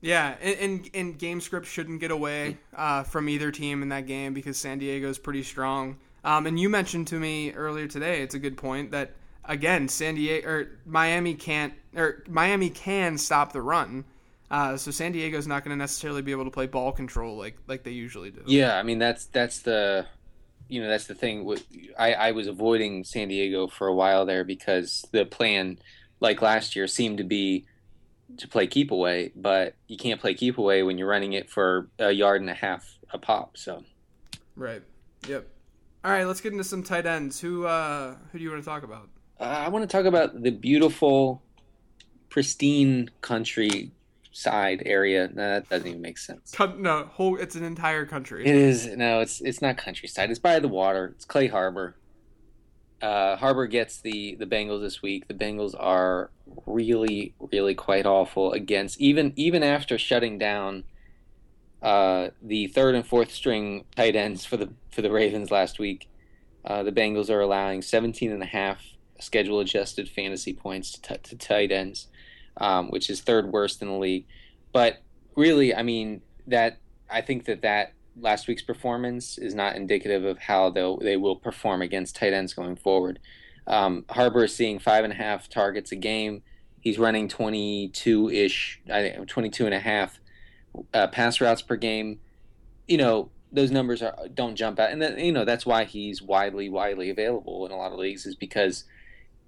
Speaker 2: Yeah, and, and, and game script shouldn't get away uh, from either team in that game because San Diego's pretty strong. Um, and you mentioned to me earlier today, it's a good point that again, San Diego or Miami can't or Miami can stop the run. Uh, so San Diego's not going to necessarily be able to play ball control like like they usually do.
Speaker 3: Yeah, I mean that's that's the you know that's the thing. I I was avoiding San Diego for a while there because the plan, like last year, seemed to be to play keep away, but you can't play keep away when you're running it for a yard and a half a pop. So
Speaker 2: Right. Yep. All right, let's get into some tight ends. Who uh, who do you want to talk about?
Speaker 3: uh, I want to talk about the beautiful, pristine countryside area. No, that doesn't even make sense.
Speaker 2: No, whole. It's an entire country.
Speaker 3: It is no, it's it's not countryside. It's by the water. It's Clay Harbor. Uh, Harbor gets the the Bengals this week. The Bengals are really really quite awful against even even after shutting down uh, the third and fourth string tight ends for the for the Ravens last week. Uh, the Bengals are allowing 17 and a half schedule adjusted fantasy points to, t- to tight ends, um, which is third worst in the league. But really, I mean that I think that that last week's performance is not indicative of how they they will perform against tight ends going forward. Um, Harbor is seeing five and a half targets a game. He's running 22 ish, I think 22 and a half uh, pass routes per game. You know, those numbers are don't jump out, and that, you know that's why he's widely widely available in a lot of leagues is because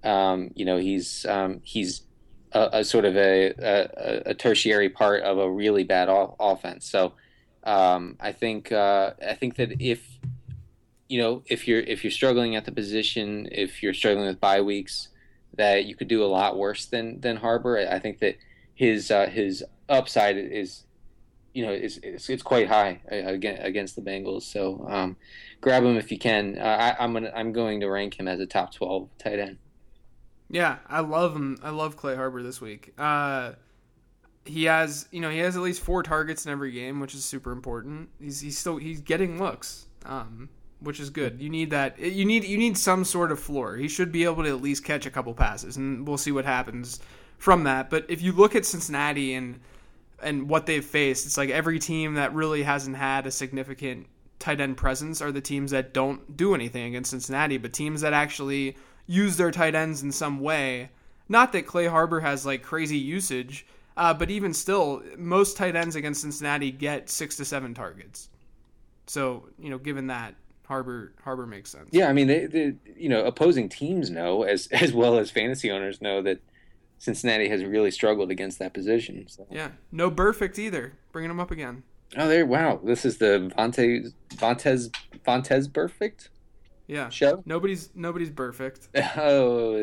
Speaker 3: um, you know he's um, he's a, a sort of a, a, a tertiary part of a really bad offense. So um, I think uh, I think that if you know if you're if you're struggling at the position, if you're struggling with bye weeks, that you could do a lot worse than than Harbor. I think that his uh, his upside is you know is it's, it's quite high against against the Bengals. So um, grab him if you can. Uh, I, I'm gonna I'm going to rank him as a top twelve tight end.
Speaker 2: Yeah, I love him. I love Clay Harbor this week. Uh, he has, you know, he has at least four targets in every game, which is super important. He's he's still he's getting looks, um, which is good. You need that. You need you need some sort of floor. He should be able to at least catch a couple passes, and we'll see what happens from that. But if you look at Cincinnati and and what they've faced, it's like every team that really hasn't had a significant tight end presence are the teams that don't do anything against Cincinnati, but teams that actually use their tight ends in some way. Not that Clay Harbor has like crazy usage, uh, but even still, most tight ends against Cincinnati get six to seven targets. So you know, given that, Harbor Harbor makes sense.
Speaker 3: Yeah, I mean, they, they, you know, opposing teams know as (laughs) as well as fantasy owners know that Cincinnati has really struggled against that position. So.
Speaker 2: Yeah, no perfect either. Bringing them up again.
Speaker 3: Oh, there! Wow, this is the Vontae Vontaze Vontaze perfect.
Speaker 2: Yeah,
Speaker 3: show.
Speaker 2: Nobody's nobody's perfect. (laughs)
Speaker 3: Oh.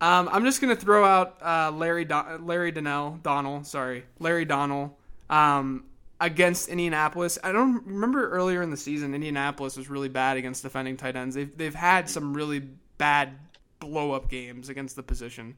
Speaker 2: Um, I'm just gonna throw out uh, Larry Don- Larry Donnell Donnell. Sorry, Larry Donnell. Um, against Indianapolis. I don't remember earlier in the season Indianapolis was really bad against defending tight ends. They've they've had some really bad blow up games against the position.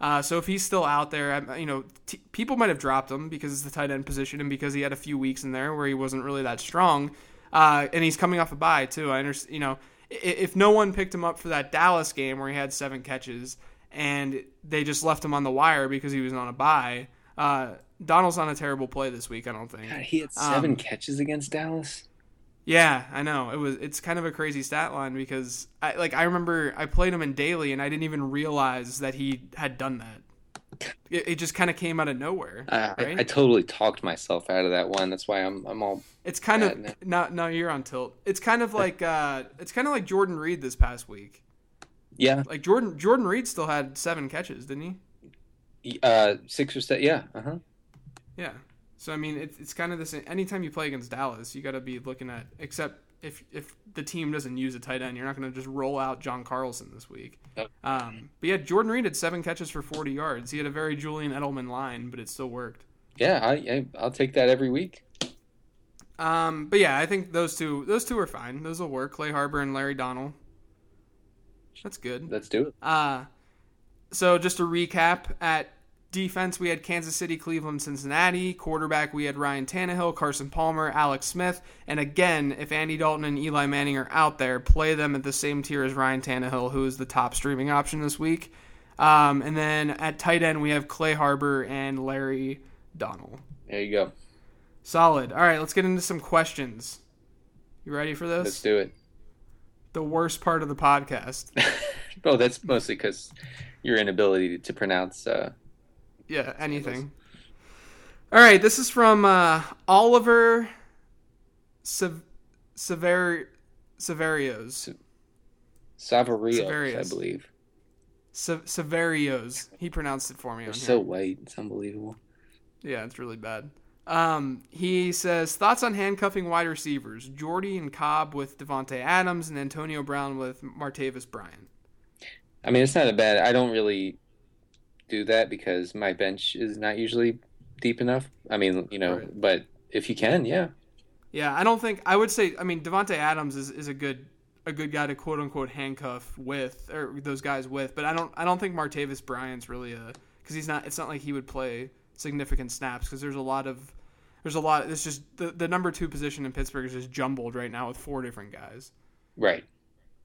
Speaker 2: Uh, so if he's still out there, you know, t- people might have dropped him because it's the tight end position and because he had a few weeks in there where he wasn't really that strong. Uh, and he's coming off a bye too. I understand. You know, if no one picked him up for that Dallas game where he had seven catches and they just left him on the wire because he was on a bye, uh, Donnell's on a terrible play this week. I don't think
Speaker 3: God, he had seven um, catches against Dallas.
Speaker 2: Yeah, I know it was. It's kind of a crazy stat line because I like I remember I played him in daily and I didn't even realize that he had done that. It, it just kind of came out of nowhere.
Speaker 3: Uh, right? I, I, totally talked myself out of that one. That's why I'm I'm all.
Speaker 2: It's kind of now. no no you're on tilt. It's kind of (laughs) like uh it's kind of like Jordan Reed this past week.
Speaker 3: Yeah,
Speaker 2: like Jordan Jordan Reed still had seven catches, didn't
Speaker 3: he? Uh, six or seven. Yeah. Uh huh.
Speaker 2: Yeah. So I mean, it's it's kind of the same. Anytime you play against Dallas, you got to be looking at. Except if if the team doesn't use a tight end, you're not going to just roll out John Carlson this week. Um, but yeah, Jordan Reed had seven catches for 40 yards. He had a very Julian Edelman line, but it still worked.
Speaker 3: Yeah, I, I will take that every week.
Speaker 2: Um, but yeah, I think those two those two are fine. Those will work. Clay Harbor and Larry Donnell. That's good.
Speaker 3: Let's do it.
Speaker 2: Uh so just to recap at Defense, we had Kansas City, Cleveland, Cincinnati. Quarterback, we had Ryan Tannehill, Carson Palmer, Alex Smith. And again, if Andy Dalton and Eli Manning are out there, play them at the same tier as Ryan Tannehill, who is the top streaming option this week. Um, and then at tight end, we have Clay Harbor and Larry Donnell.
Speaker 3: There you go.
Speaker 2: Solid. All right, let's get into some questions. You ready for this?
Speaker 3: Let's do it.
Speaker 2: The worst part of the podcast. (laughs)
Speaker 3: oh, that's mostly because your inability to pronounce uh,
Speaker 2: yeah, anything. All right, this is from uh, Oliver Sever Severios.
Speaker 3: Saverios, I believe.
Speaker 2: Severios. He pronounced it for me.
Speaker 3: They're so white. It's unbelievable.
Speaker 2: Yeah, it's really bad. Um, he says thoughts on handcuffing wide receivers: Jordy and Cobb with Davante Adams and Antonio Brown with Martavis Bryant.
Speaker 3: I mean, it's not a bad. I don't really do that because my bench is not usually deep enough. I mean, you know, right. but if you can, yeah.
Speaker 2: Yeah, I don't think I would say. I mean, Davante Adams is, is a good a good guy to quote unquote handcuff with or those guys with, but I don't I don't think Martavis Bryant's really a because he's not. It's not like he would play significant snaps because there's a lot of there's a lot. It's just the the number two position in Pittsburgh is just jumbled right now with four different guys.
Speaker 3: Right.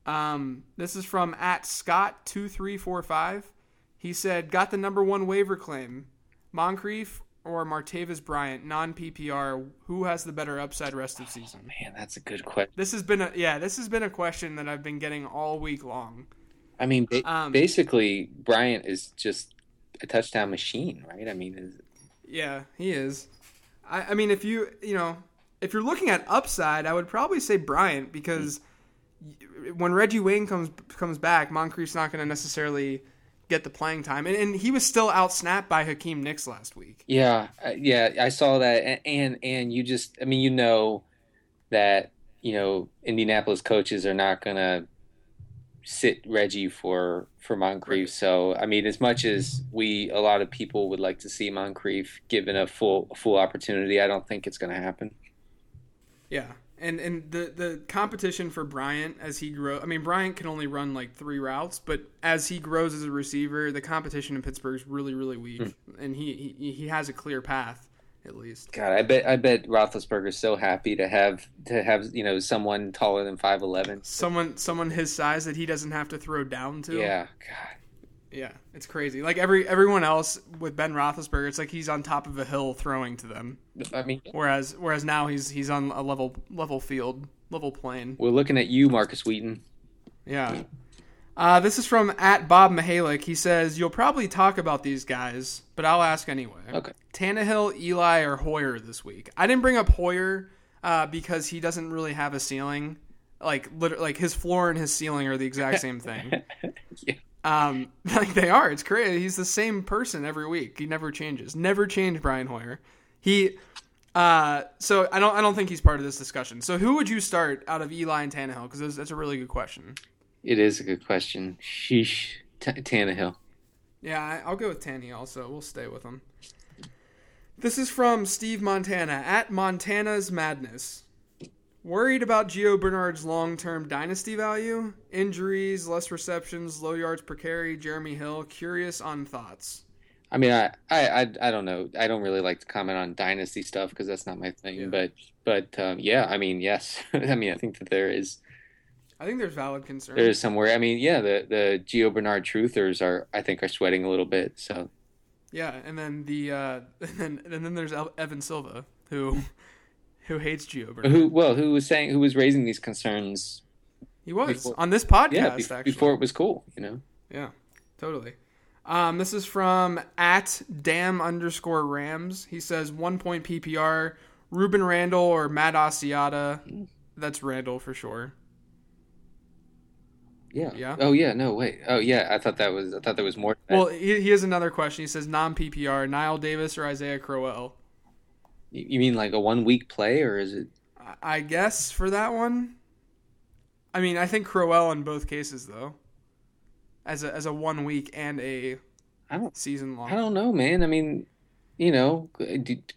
Speaker 2: Um, this is from at Scott two three four five. He said, got the number one waiver claim. Moncrief or Martavis Bryant, non PPR, who has the better upside rest of season?
Speaker 3: Oh, man, that's a good question.
Speaker 2: This has been a yeah, this has been a question that I've been getting all week long.
Speaker 3: I mean, ba- um, basically, Bryant is just a touchdown machine, right? I mean, is...
Speaker 2: yeah, he is. I, I mean, if you you know, if you're looking at upside, I would probably say Bryant because mm-hmm. when Reggie Wayne comes comes back, Moncrief's not going to necessarily get the playing time, and, and he was still outsnapped by Hakeem Nicks last week.
Speaker 3: Yeah, uh, yeah, I saw that, and, and and you just, I mean, you know that you know Indianapolis coaches are not gonna sit Reggie for for Moncrief. So I mean, as much as we, a lot of people would like to see Moncrief given a full a full opportunity, I don't think it's going to happen.
Speaker 2: Yeah, and and the the competition for Bryant as he grows. I mean, Bryant can only run like three routes, but as he grows as a receiver, the competition in Pittsburgh is really really weak, mm. and he, he he has a clear path at least.
Speaker 3: God, I bet I bet Roethlisberger's so happy to have to have you know someone taller than five eleven,
Speaker 2: someone someone his size that he doesn't have to throw down to.
Speaker 3: Yeah, God.
Speaker 2: Yeah, it's crazy. Like every everyone else with Ben Roethlisberger, it's like he's on top of a hill throwing to them.
Speaker 3: I mean,
Speaker 2: Whereas whereas now he's he's on a level level field, level plane.
Speaker 3: we're looking at you, Markus Wheaton.
Speaker 2: Yeah. Uh, this is from at Bob Mihalik. He says you'll probably talk about these guys, but I'll ask anyway.
Speaker 3: Okay.
Speaker 2: Tannehill, Eli, or Hoyer this week. I didn't bring up Hoyer uh, because he doesn't really have a ceiling. Like literally, like his floor and his ceiling are the exact same (laughs) thing.
Speaker 3: Yeah.
Speaker 2: Um, (laughs) like they are. It's crazy. He's the same person every week. He never changes. Never change Brian Hoyer. He. Uh, so I don't. I don't think he's part of this discussion. So who would you start out of Eli and Tannehill? Because that's a really good question.
Speaker 3: It is a good question. Sheesh. T- Tannehill.
Speaker 2: Yeah, I'll go with Tanny also. We'll stay with him. This is from Steve Montana at Montana's Madness. Worried about Gio Bernard's long term dynasty value? Injuries, less receptions, low yards per carry, Jeremy Hill. Curious on thoughts.
Speaker 3: I mean, I, I, I, I don't know. I don't really like to comment on dynasty stuff because that's not my thing.
Speaker 2: Yeah.
Speaker 3: But, but um, yeah, I mean, yes. (laughs) I mean, I think that there is
Speaker 2: I think there's valid concerns.
Speaker 3: there is somewhere. I mean, yeah, the the Gio Bernard truthers are, I think, are sweating a little bit. So
Speaker 2: Yeah, and then the uh, (laughs) and then and then there's El- Evan Silva who (laughs) who hates Gio Bernard.
Speaker 3: who, well, who was saying who was raising these concerns?
Speaker 2: He was
Speaker 3: before-
Speaker 2: on this podcast
Speaker 3: Yeah, bef-
Speaker 2: actually.
Speaker 3: before it was cool. You know.
Speaker 2: Yeah, totally. Um, this is from at dam underscore Rams. He says one point PPR, Rueben Randle or Matt Asiata. That's Randle for sure.
Speaker 3: Yeah.
Speaker 2: Yeah?
Speaker 3: Oh yeah. No wait. Oh yeah. I thought that was. I thought there was more.
Speaker 2: Well, he, he has another question. He says non PPR, Knile Davis or Isaiah Crowell.
Speaker 3: you mean like a one week play or is it?
Speaker 2: I- guess for that one. I mean, I think Crowell in both cases though, as a as a one week and a
Speaker 3: I don't.
Speaker 2: season long.
Speaker 3: I don't know, man. I mean, you know,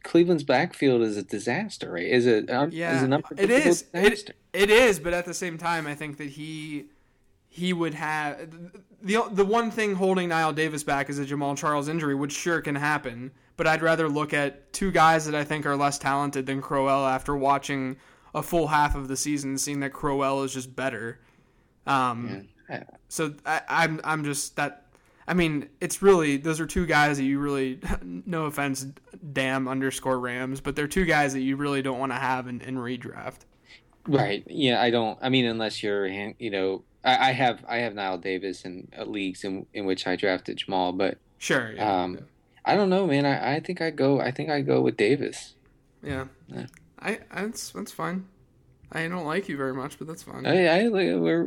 Speaker 3: Cleveland's backfield is a disaster, right? Is it? um,
Speaker 2: Yeah,
Speaker 3: is
Speaker 2: it is. It, it is, but at the same time, I think that he he would have the the one thing holding Knile Davis back is a Jamaal Charles injury, which sure can happen. But I'd rather look at two guys that I think are less talented than Crowell after watching a full half of the season, seeing that Crowell is just better. Um,
Speaker 3: Yeah.
Speaker 2: so I, I'm I'm just that. I mean, it's really those are two guys that you really, (laughs) no offense, damn underscore Rams, but they're two guys that you really don't want to have in, in redraft.
Speaker 3: Right. Yeah. I don't. I mean, unless you're, you know, I, I have I have Knile Davis in uh, leagues in in which I drafted Jamaal, but
Speaker 2: Sure. Yeah.
Speaker 3: um, I don't know, man. I, I think I go. I think I go with Davis.
Speaker 2: yeah.
Speaker 3: yeah.
Speaker 2: I that's that's fine. I don't like you very much, but that's fine.
Speaker 3: I, I we're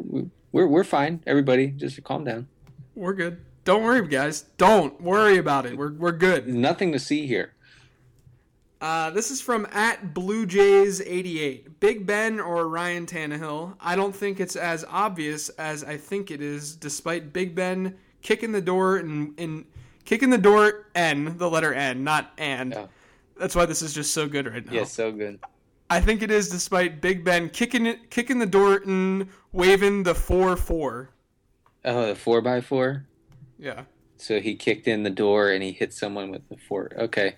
Speaker 3: we're we're fine. Everybody, just calm down.
Speaker 2: We're good. Don't worry, guys. Don't worry about it. We're we're good.
Speaker 3: Nothing to see here.
Speaker 2: Uh, this is from at Blue Jays eighty eight. Big Ben or Ryan Tannehill? I don't think it's as obvious as I think it is. Despite Big Ben kicking the door and in kicking the door N, the letter N, not and.
Speaker 3: Yeah.
Speaker 2: That's why this is just so good right now.
Speaker 3: Yeah, so good.
Speaker 2: I think it is despite Big Ben kicking it, kicking the door and waving the four four.
Speaker 3: Oh, the four by four.
Speaker 2: Yeah,
Speaker 3: So he kicked in the door and he hit someone with the four. Okay.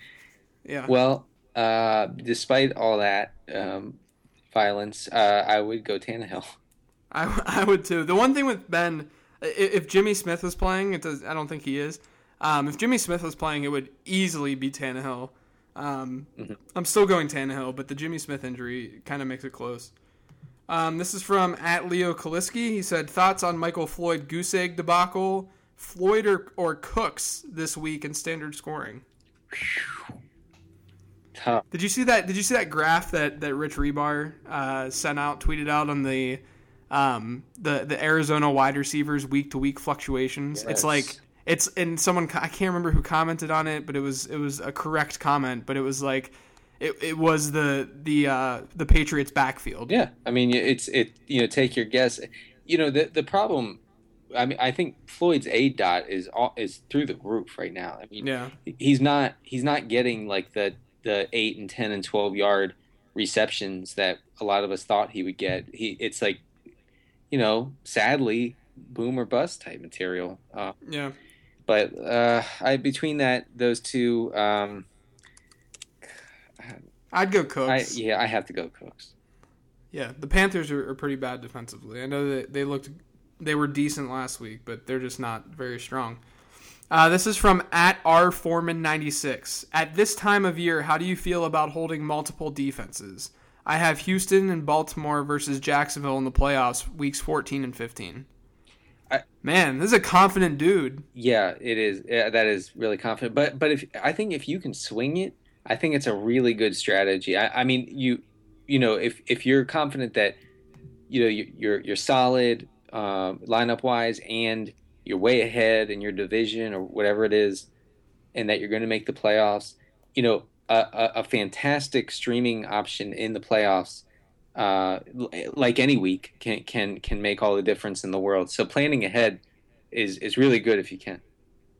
Speaker 2: Yeah.
Speaker 3: Well, uh, despite all that um, violence, uh, I would go Tannehill.
Speaker 2: I, I would too. The one thing with Ben, if Jimmy Smith was playing, it does. I don't think he is. Um, if Jimmy Smith was playing, it would easily be Tannehill. Um, I'm still going Tannehill, but the Jimmy Smith injury kind of makes it close. Um, this is from at Leo Kaliski. He said thoughts on Michael Floyd goose egg debacle, Floyd or, or Cooks this week in standard scoring.
Speaker 3: Tough.
Speaker 2: Did you see that? Did you see that graph that that Rich Hribar uh, sent out, tweeted out on the um, the the Arizona wide receivers week to week fluctuations? It's like it's and someone I can't remember who commented on it, but it was it was a correct comment, but it was like it, it was the the uh, the Patriots backfield.
Speaker 3: Yeah, I mean, it's it. You know, take your guess. You know, the the problem. I mean, I think Floyd's A dot is all, is through the roof right now. I mean,
Speaker 2: Yeah.
Speaker 3: he's not he's not getting like the the eight and ten and twelve yard receptions that a lot of us thought he would get. He it's like, you know, sadly, boom or bust type material. Uh,
Speaker 2: Yeah.
Speaker 3: but uh, I between that those two, um,
Speaker 2: I'd go
Speaker 3: I
Speaker 2: Cooks.
Speaker 3: yeah, I have to go Cooks.
Speaker 2: Yeah, the Panthers are, are pretty bad defensively. I know that they looked they were decent last week, but they're just not very strong. Uh, this is from at R Foreman ninety six. At this time of year, how do you feel about holding multiple defenses? I have Houston and Baltimore versus Jacksonville in the playoffs, weeks fourteen and fifteen.
Speaker 3: I-
Speaker 2: Man, this is a confident dude.
Speaker 3: Yeah, it is. Yeah, that is really confident. But but if I think if you can swing it, I think it's a really good strategy. I, I mean, you you know, if if you're confident that you know you, you're you're solid um, lineup wise and you're way ahead in your division or whatever it is, and that you're going to make the playoffs, you know, a, a, a fantastic streaming option in the playoffs. Uh, like any week can can can make all the difference in the world. So planning ahead is is really good if you can.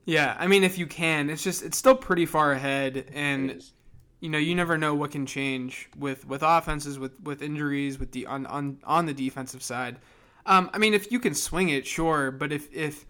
Speaker 2: Yeah, I mean, if you can, it's just it's still pretty far ahead, and you know you never know what can change with with offenses, with with injuries, with the on on on the defensive side. Um, I mean, if you can swing it, sure, but if if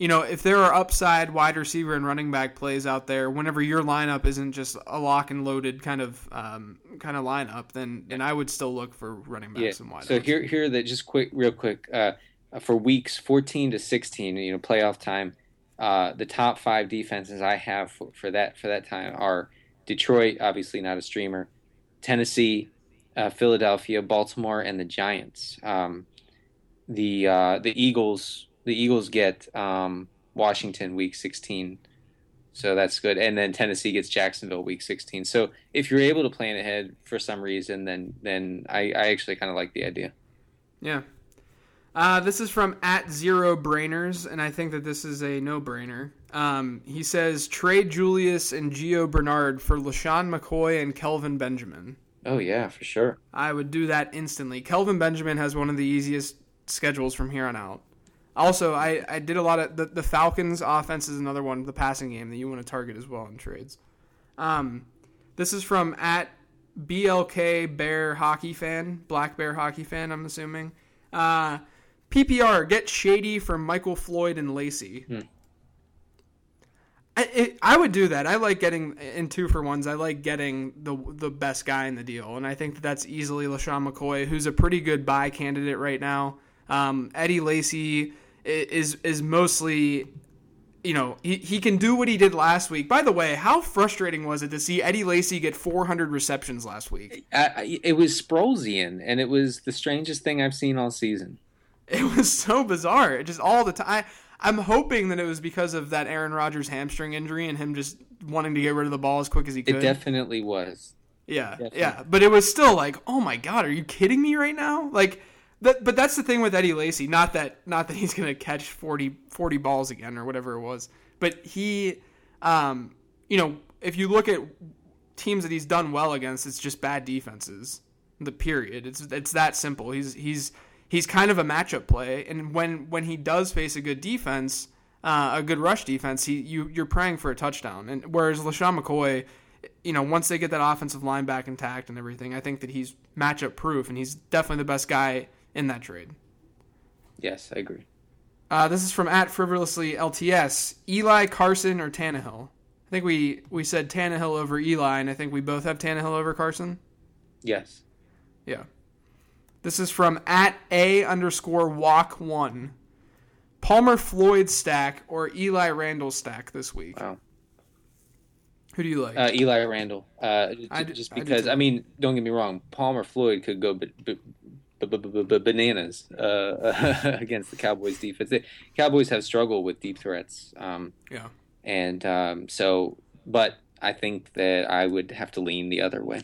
Speaker 2: you know if there are upside wide receiver and running back plays out there, whenever your lineup isn't just a lock and loaded kind of um, kind of lineup, then then I would still look for running
Speaker 3: Yeah.
Speaker 2: backs and wide.
Speaker 3: So here, here, that just quick, real quick, uh, for weeks 14 to 16, you know, playoff time, uh, the top five defenses I have for, for that for that time are Detroit, obviously not a streamer, Tennessee, uh, Philadelphia, Baltimore, and the Giants. Um, the uh, the Eagles, the Eagles get um, Washington week 16. So that's good, and then Tennessee gets Jacksonville week 16. So if you're able to plan ahead for some reason, then then I, I actually kind of like the idea.
Speaker 2: Yeah. Uh, this is from at zero brainers, and I think that this is a no brainer. Um, he says trade Julius and Gio Bernard for LeSean McCoy and Kelvin Benjamin.
Speaker 3: Oh yeah, for sure.
Speaker 2: I would do that instantly. Kelvin Benjamin has one of the easiest schedules from here on out. Also, I, I did a lot of the, the Falcons offense is another one, the passing game that you want to target as well in trades. Um, this is from at BLK Bear hockey fan, Black Bear hockey fan, I'm assuming. Uh, PPR, get shady for Michael Floyd and Lacy.
Speaker 3: Hmm.
Speaker 2: I, it, I would do that. I like getting in two for ones. I like getting the the best guy in the deal, and I think that that's easily LeSean McCoy, who's a pretty good buy candidate right now. Um, Eddie Lacy is is mostly, you know, he, he can do what he did last week. By the way, how frustrating was it to see Eddie Lacy get 400 receptions last week?
Speaker 3: I, it was Sproulsian, and it was the strangest thing I've seen all season.
Speaker 2: It was so bizarre. It just all the time. I, I'm hoping that it was because of that Aaron Rodgers hamstring injury and him just wanting to get rid of the ball as quick as he could.
Speaker 3: It definitely was.
Speaker 2: Yeah,
Speaker 3: Definitely.
Speaker 2: yeah, but it was still like, oh my god, are you kidding me right now? Like, that, but that's the thing with Eddie Lacy. Not that, not that he's gonna catch 40, 40 balls again or whatever it was, but he, um, you know, if you look at teams that he's done well against, it's just bad defenses. The period. It's it's that simple. He's he's he's kind of a matchup play, and when when he does face a good defense, uh, a good rush defense, he you you're praying for a touchdown. And whereas LeSean McCoy, you know, once they get that offensive line back intact and everything, I think that he's matchup proof, and he's definitely the best guy in that trade.
Speaker 3: Yes, I agree.
Speaker 2: Uh, this is from at frivolously LTS. Eli Carson or Tannehill? I think we we said Tannehill over Eli, and I think we both have Tannehill over Carson.
Speaker 3: Yes.
Speaker 2: Yeah. This is from at a underscore walk one. Palmer Floyd stack or Eli Randle stack this week.
Speaker 3: Wow.
Speaker 2: Who do you like?
Speaker 3: Uh, Eli Randle. Uh,
Speaker 2: I
Speaker 3: just because
Speaker 2: too.
Speaker 3: I, mean, don't get me wrong. Palmer Floyd could go b- b- b- b- b- b- bananas uh, (laughs) against the Cowboys defense. The Cowboys have struggled with deep threats. Um,
Speaker 2: yeah.
Speaker 3: and um, so, but I think that I would have to lean the other way.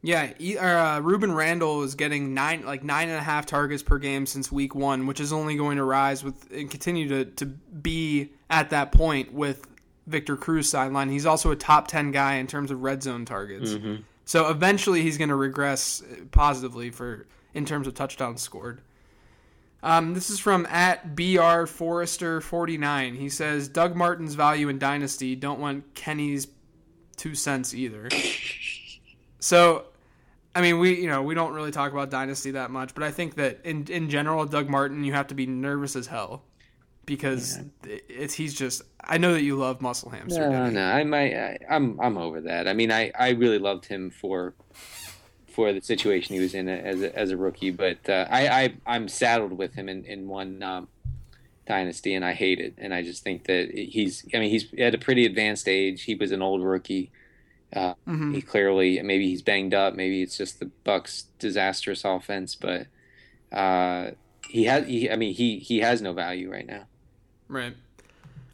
Speaker 2: Yeah, uh, Rueben Randle is getting nine, like nine and a half targets per game since week one, which is only going to rise with and continue to to be at that point with Victor Cruz sideline. He's also a top ten guy in terms of red zone targets. So eventually, he's going to regress uh, positively for in terms of touchdowns scored. Um, this is from at br Forrester forty nine. He says Doug Martin's value in Dynasty. Don't want Kenny's two cents either. So, I mean, we you know we don't really talk about dynasty that much, but I think that in in general, Doug Martin, you have to be nervous as hell because it's he's just. I know that you love muscle hamster.
Speaker 3: No, no, I might. I, I'm I'm over that. I mean, I, I really loved him for for the situation he was in as a, as a rookie, but uh, I, I I'm saddled with him in in one um, dynasty, and I hate it. And I just think that he's. I mean, he's at a pretty advanced age. He was an old rookie. Uh, mm-hmm. He clearly maybe he's banged up. Maybe it's just the Bucs' disastrous offense, but uh, he has. He, I mean, he he has no value right now.
Speaker 2: Right.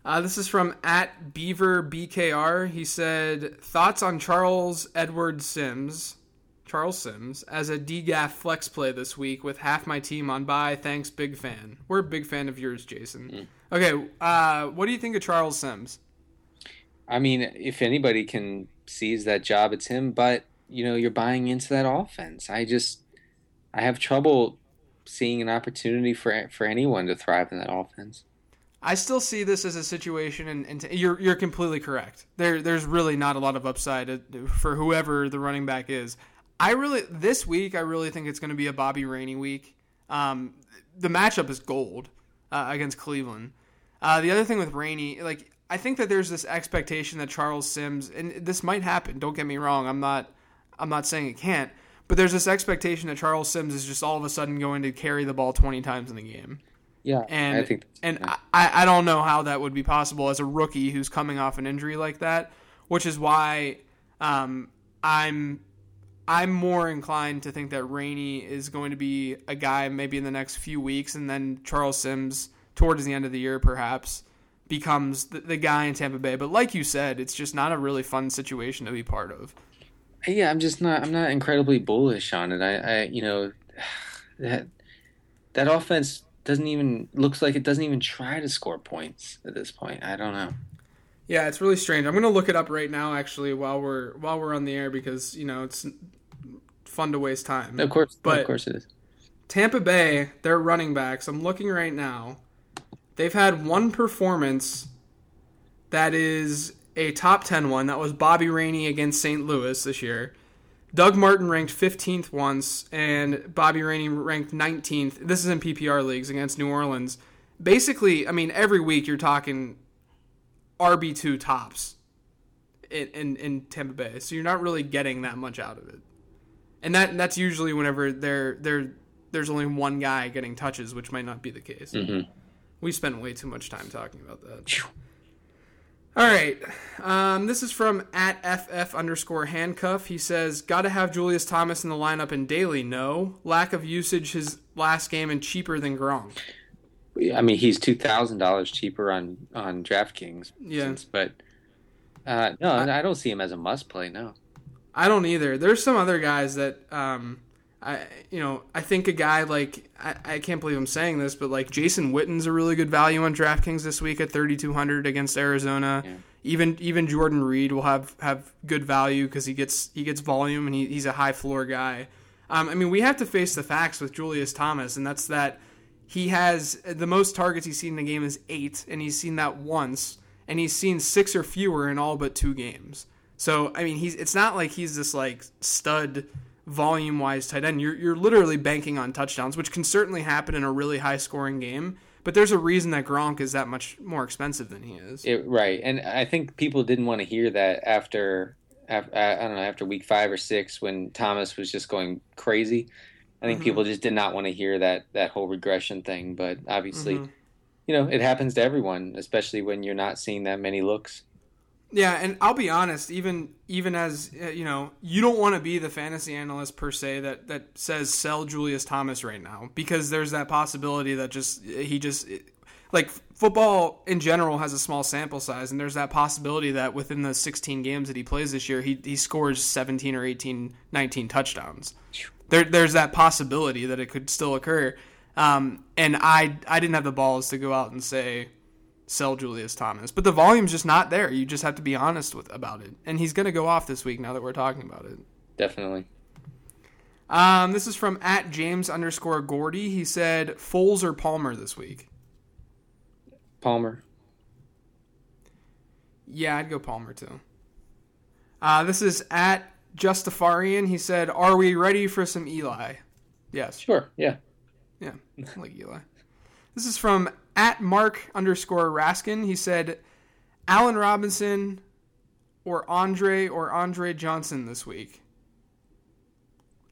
Speaker 2: Uh, this is from at Beaver BKR. He said thoughts on Charles Edward Sims, Charles Sims, as a DGAF flex play this week with half my team on bye. Thanks, big fan. We're a big fan of yours, Jason. Mm. Okay, uh, what do you think of Charles Sims?
Speaker 3: I mean, if anybody can seize that job, it's him. But you know, you're buying into that offense. I just, I have trouble seeing an opportunity for for anyone to thrive in that offense.
Speaker 2: I still see this as a situation, and, and you're you're completely correct. There there's really not a lot of upside for whoever the running back is. I really this week I really think it's going to be a Bobby Rainey week. Um, the matchup is gold uh, against Cleveland. Uh, the other thing with Rainey, like I think that there's this expectation that Charles Sims, and this might happen. Don't get me wrong. I'm not I'm not saying it can't, but there's this expectation that Charles Sims is just all of a sudden going to carry the ball 20 times in the game.
Speaker 3: Yeah,
Speaker 2: and I think, and yeah. I, I don't know how that would be possible as a rookie who's coming off an injury like that, which is why um, I'm I'm more inclined to think that Rainey is going to be a guy maybe in the next few weeks, and then Charles Sims towards the end of the year perhaps becomes the, the guy in Tampa Bay. But like you said, it's just not a really fun situation to be part of.
Speaker 3: Yeah, I'm just not. I'm not incredibly bullish on it. I, I you know, (sighs) that that offense doesn't even looks like it doesn't even try to score points at this point. I don't know.
Speaker 2: Yeah, it's really strange. I'm gonna look it up right now, actually, while we're while we're on the air because you know it's fun to waste time.
Speaker 3: Of course, but of course it is.
Speaker 2: Tampa Bay, their running backs. I'm looking right now. They've had one performance that is a top 10 one. That was Bobby Rainey against St. Louis this year. Doug Martin ranked 15th once, and Bobby Rainey ranked 19th. This is in PPR leagues against New Orleans. Basically, I mean, every week you're talking RB2 tops in, in, in Tampa Bay. So you're not really getting that much out of it. And that that's usually whenever there there there's only one guy getting touches, which might not be the case. Mm-hmm. We spent way too much time talking about that. All right. Um, this is from at FF underscore handcuff. He says, Got to have Julius Thomas in the lineup in daily. No. Lack of usage his last game and cheaper than Gronk.
Speaker 3: I mean, he's $2,000 cheaper on, on DraftKings.
Speaker 2: Yeah.
Speaker 3: Since, but uh, no, I, I, don't see him as a must play, no.
Speaker 2: I don't either. There's some other guys that um, I you know I think a guy like I, I can't believe I'm saying this, but like Jason Witten's a really good value on DraftKings this week at 3,200 against Arizona. Yeah. Even even Jordan Reed will have have good value because he gets he gets volume and he, he's a high floor guy. Um, I mean, we have to face the facts with Julius Thomas, and that's that he has the most targets he's seen in a game is eight, and he's seen that once, and he's seen six or fewer in all but two games. So I mean, he's it's not like he's this like stud volume wise tight end. You're you're literally banking on touchdowns, which can certainly happen in a really high scoring game. But there's a reason that Gronk is that much more expensive than he is.
Speaker 3: It, right, and I think people didn't want to hear that after, after uh, I don't know after week five or six when Thomas was just going crazy. I think mm-hmm. people just did not want to hear that that whole regression thing. But obviously, mm-hmm. you know, it happens to everyone, especially when you're not seeing that many looks.
Speaker 2: Yeah, and I'll be honest, even even as uh, you know, you don't want to be the fantasy analyst per se that that says sell Julius Thomas right now because there's that possibility that just he just like football in general has a small sample size and there's that possibility that within the 16 games that he plays this year he he scores 17 or 18 19 touchdowns. There there's that possibility that it could still occur. Um, and I I didn't have the balls to go out and say sell Julius Thomas. But the volume's just not there. You just have to be honest with about it. And he's going to go off this week now that we're talking about it.
Speaker 3: Definitely.
Speaker 2: Um, this is from at James underscore Gordy. He said Foles or Palmer this week.
Speaker 3: Palmer.
Speaker 2: Yeah, I'd go Palmer too. Uh, this is at Justifarian. He said, "Are we ready for some Eli?" Yes.
Speaker 3: Sure. Yeah.
Speaker 2: Yeah, I like Eli. This is from at Mark underscore Raskin. He said, Allen Robinson or Andre or Andre Johnson this week.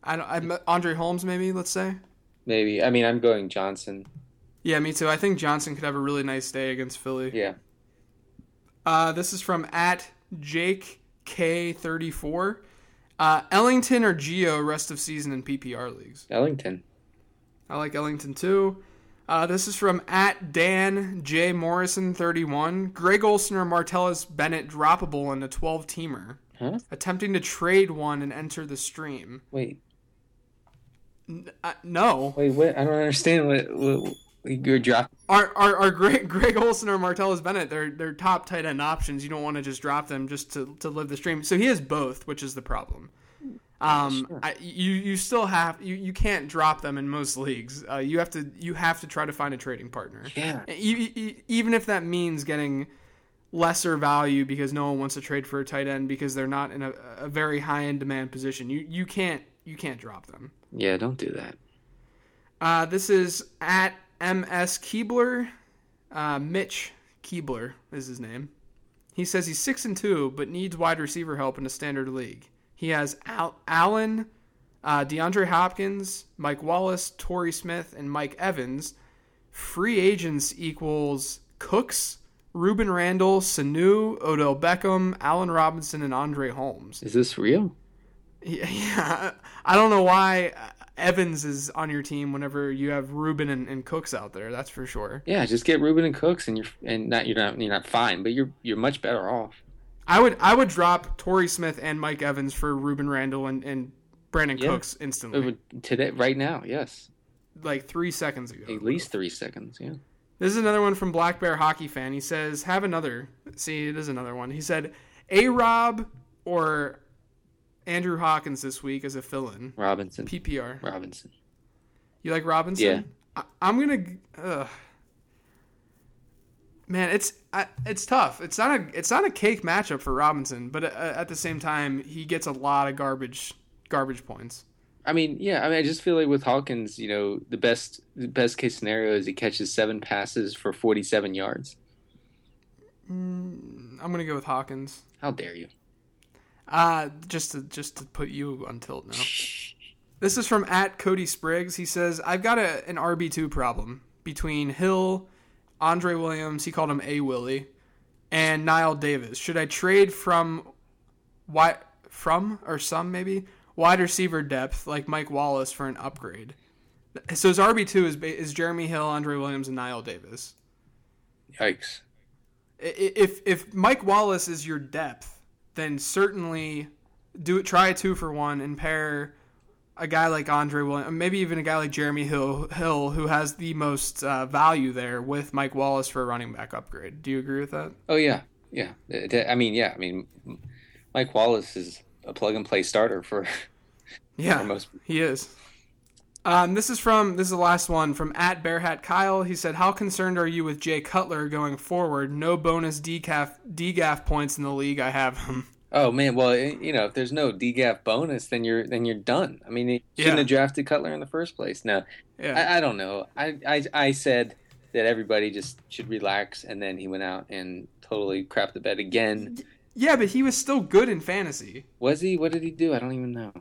Speaker 2: I don't. I, Andre Holmes, maybe. Let's say.
Speaker 3: Maybe. I mean, I'm going Johnson.
Speaker 2: Yeah, me too. I think Johnson could have a really nice day against Philly.
Speaker 3: Yeah.
Speaker 2: Uh, this is from at Jake K34. Uh, Ellington or Gio rest of season in PPR leagues.
Speaker 3: Ellington.
Speaker 2: I like Ellington too. Uh, this is from at Dan J Morrison 31. Greg Olsen or Martellus Bennett droppable in a 12 teamer.
Speaker 3: Huh?
Speaker 2: Attempting to trade one and enter the stream.
Speaker 3: Wait.
Speaker 2: Uh, no.
Speaker 3: Wait. What? I don't understand. What? what you're dropping.
Speaker 2: Are are, are Greg, (laughs) Greg Olsen or Martellus Bennett? They're they're top tight end options. You don't want to just drop them just to, to live the stream. So he has both, which is the problem. Um,
Speaker 3: Sure.
Speaker 2: I, you you still have you, you can't drop them in most leagues. Uh, you have to you have to try to find a trading partner.
Speaker 3: Yeah.
Speaker 2: E- e- even if that means getting lesser value because no one wants to trade for a tight end because they're not in a, a very high end demand position. You you can't you can't drop them.
Speaker 3: Yeah. Don't do that.
Speaker 2: Uh, this is at MS Keebler. Uh, Mitch Keebler is his name. He says he's six and two, but needs wide receiver help in a standard league. He has Al- Allen, uh, DeAndre Hopkins, Mike Wallace, Torrey Smith, and Mike Evans. Free agents equals Cooks, Rueben Randle, Sanu, Odell Beckham, Allen Robinson, and Andre Holmes.
Speaker 3: Is this real?
Speaker 2: Yeah, (laughs) yeah. I don't know why Evans is on your team whenever you have Rueben and, and Cooks out there. That's for sure.
Speaker 3: Yeah. Just get Rueben and Cooks, and you're and not you're not you're not fine, but you're you're much better off.
Speaker 2: I would I would drop Torrey Smith and Mike Evans for Rueben Randle and, and Brandin
Speaker 3: Yeah.
Speaker 2: Cooks instantly,
Speaker 3: would- Today, right now, yes,
Speaker 2: like three seconds ago.
Speaker 3: at least three seconds. Yeah.
Speaker 2: This is another one from Black Bear Hockey Fan. He says, "Have another." See, it is another one. He said, "A Rob or Andrew Hawkins this week as a fill-in
Speaker 3: Robinson.
Speaker 2: PPR."
Speaker 3: Robinson.
Speaker 2: You like Robinson?
Speaker 3: Yeah.
Speaker 2: I, I'm gonna. Man, it's I, it's tough. It's not a it's not a cake matchup for Robinson, but uh, at the same time, he gets a lot of garbage garbage points.
Speaker 3: I mean, yeah. I mean, I just feel like with Hawkins, you know, the best the best case scenario is he catches seven passes for forty seven yards.
Speaker 2: I'm gonna go with Hawkins.
Speaker 3: How dare you?
Speaker 2: Uh just to just to put you on tilt now. This is from at Cody Spriggs. He says, "I've got a, an RB two problem between Hill, Andre Williams. He called him A Willie, and Knile Davis. Should I trade from why from or some maybe wide receiver depth like Mike Wallace for an upgrade? So his RB two is is Jeremy Hill, Andre Williams, and Knile Davis.
Speaker 3: Yikes.
Speaker 2: If if Mike Wallace is your depth, then certainly do it. Try a two for one and pair a guy like Andre Williams, maybe even a guy like Jeremy Hill, Hill, who has the most uh, value there with Mike Wallace for a running back upgrade. Do you agree with that?
Speaker 3: Oh yeah, yeah. I mean, yeah. I mean, Mike Wallace is a plug and play starter for, (laughs)
Speaker 2: Yeah,
Speaker 3: for most.
Speaker 2: he is. Um, this is from this is the last one from at Bear Hat Kyle. He said, "How concerned are you with Jay Cutler going forward? No bonus decaf DGAF points in the league. I have him."
Speaker 3: Oh man, well, eh, you know, if there's no DGAF bonus, then you're then you're done. I mean, you shouldn't
Speaker 2: Yeah.
Speaker 3: have drafted Cutler in the first place. No,
Speaker 2: Yeah,
Speaker 3: I, I don't know. I, I I said that everybody just should relax, and then he went out and totally crapped the bed again.
Speaker 2: yeah, but he was still good in fantasy.
Speaker 3: Was he? What did he do? I don't even know.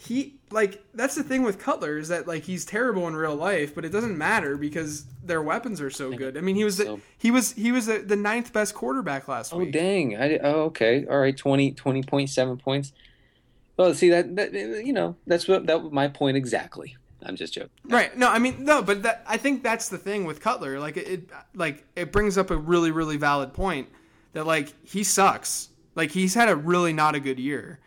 Speaker 2: He like that's the thing with Cutler is that like he's terrible in real life, but it doesn't matter because their weapons are so good. I mean, he was the, he was he was the, the ninth best quarterback last
Speaker 3: Oh
Speaker 2: week.
Speaker 3: Oh dang! I oh okay, all right, 20, 20.7 points. Well, see that that you know that's what that was my point exactly. I'm just joking.
Speaker 2: Right? No, I mean no, but that I think that's the thing with Cutler. Like it, it like it brings up a really really valid point that like he sucks. Like he's had a really not a good year,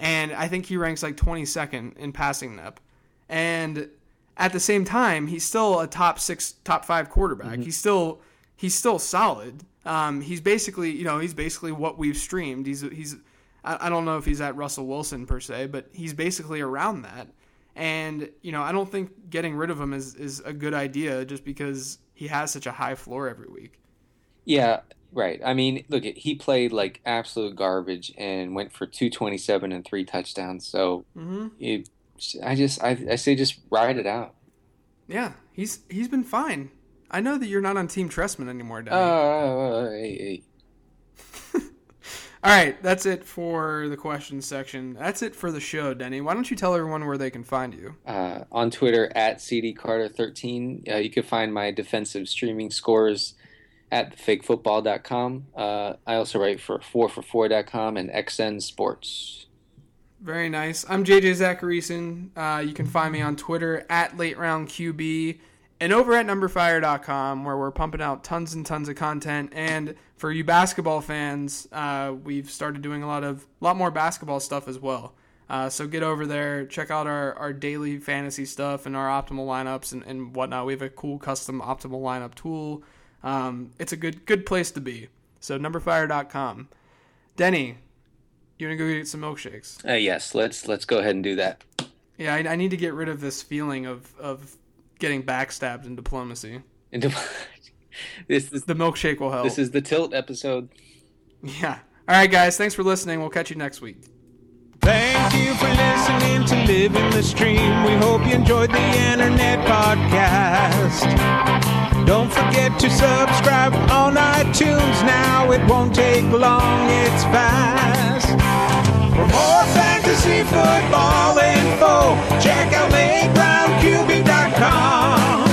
Speaker 2: and I think he ranks like 22nd in passing NEP, and at the same time he's still a top six, top five quarterback. He's still he's still solid. Um, he's basically you know he's basically what we've streamed. He's he's I, I don't know if he's at Russell Wilson per se, but he's basically around that. And you know I don't think getting rid of him is is a good idea just because he has such a high floor every week.
Speaker 3: Yeah, right. I mean, look, he played like absolute garbage and went for 227 and three touchdowns. So
Speaker 2: hmm
Speaker 3: it, I just I, I say just ride it out.
Speaker 2: Yeah, he's he's been fine. I know that you're not on Team Trestman anymore, Danny.
Speaker 3: Uh, hey, hey. (laughs)
Speaker 2: All right, that's it for the questions section. That's it for the show, Denny. Why don't you tell everyone where they can find you?
Speaker 3: Uh, on Twitter at cdcarter13. Uh, you can find my defensive streaming scores at fakefootball.com. Uh, I also write for 4for4.com and XN Sports.
Speaker 2: Very nice. I'm JJ Zachariason. Uh, you can find me on Twitter at Late Round QB and over at numberfire.com where we're pumping out tons and tons of content. And for you basketball fans, uh, we've started doing a lot of a lot more basketball stuff as well. Uh, so get over there, check out our, our daily fantasy stuff and our optimal lineups and, and whatnot. We have a cool custom optimal lineup tool. Um, it's a good good place to be. So numberfire.com. Denny, you want to go get some milkshakes?
Speaker 3: Uh, yes, let's let's go ahead and do that.
Speaker 2: Yeah, I, I need to get rid of this feeling of of getting backstabbed in diplomacy.
Speaker 3: And (laughs) this is
Speaker 2: The milkshake will help.
Speaker 3: this is the tilt episode.
Speaker 2: yeah. All right, guys. Thanks for listening. We'll catch you next week.
Speaker 1: Thank you for listening to Living the Stream. We hope you enjoyed the internet podcast. Don't forget to subscribe on iTunes now. It won't take long, it's fast. For more fantasy football info, check out lateroundqb.com.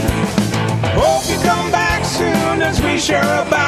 Speaker 1: Hope you come back soon as we share about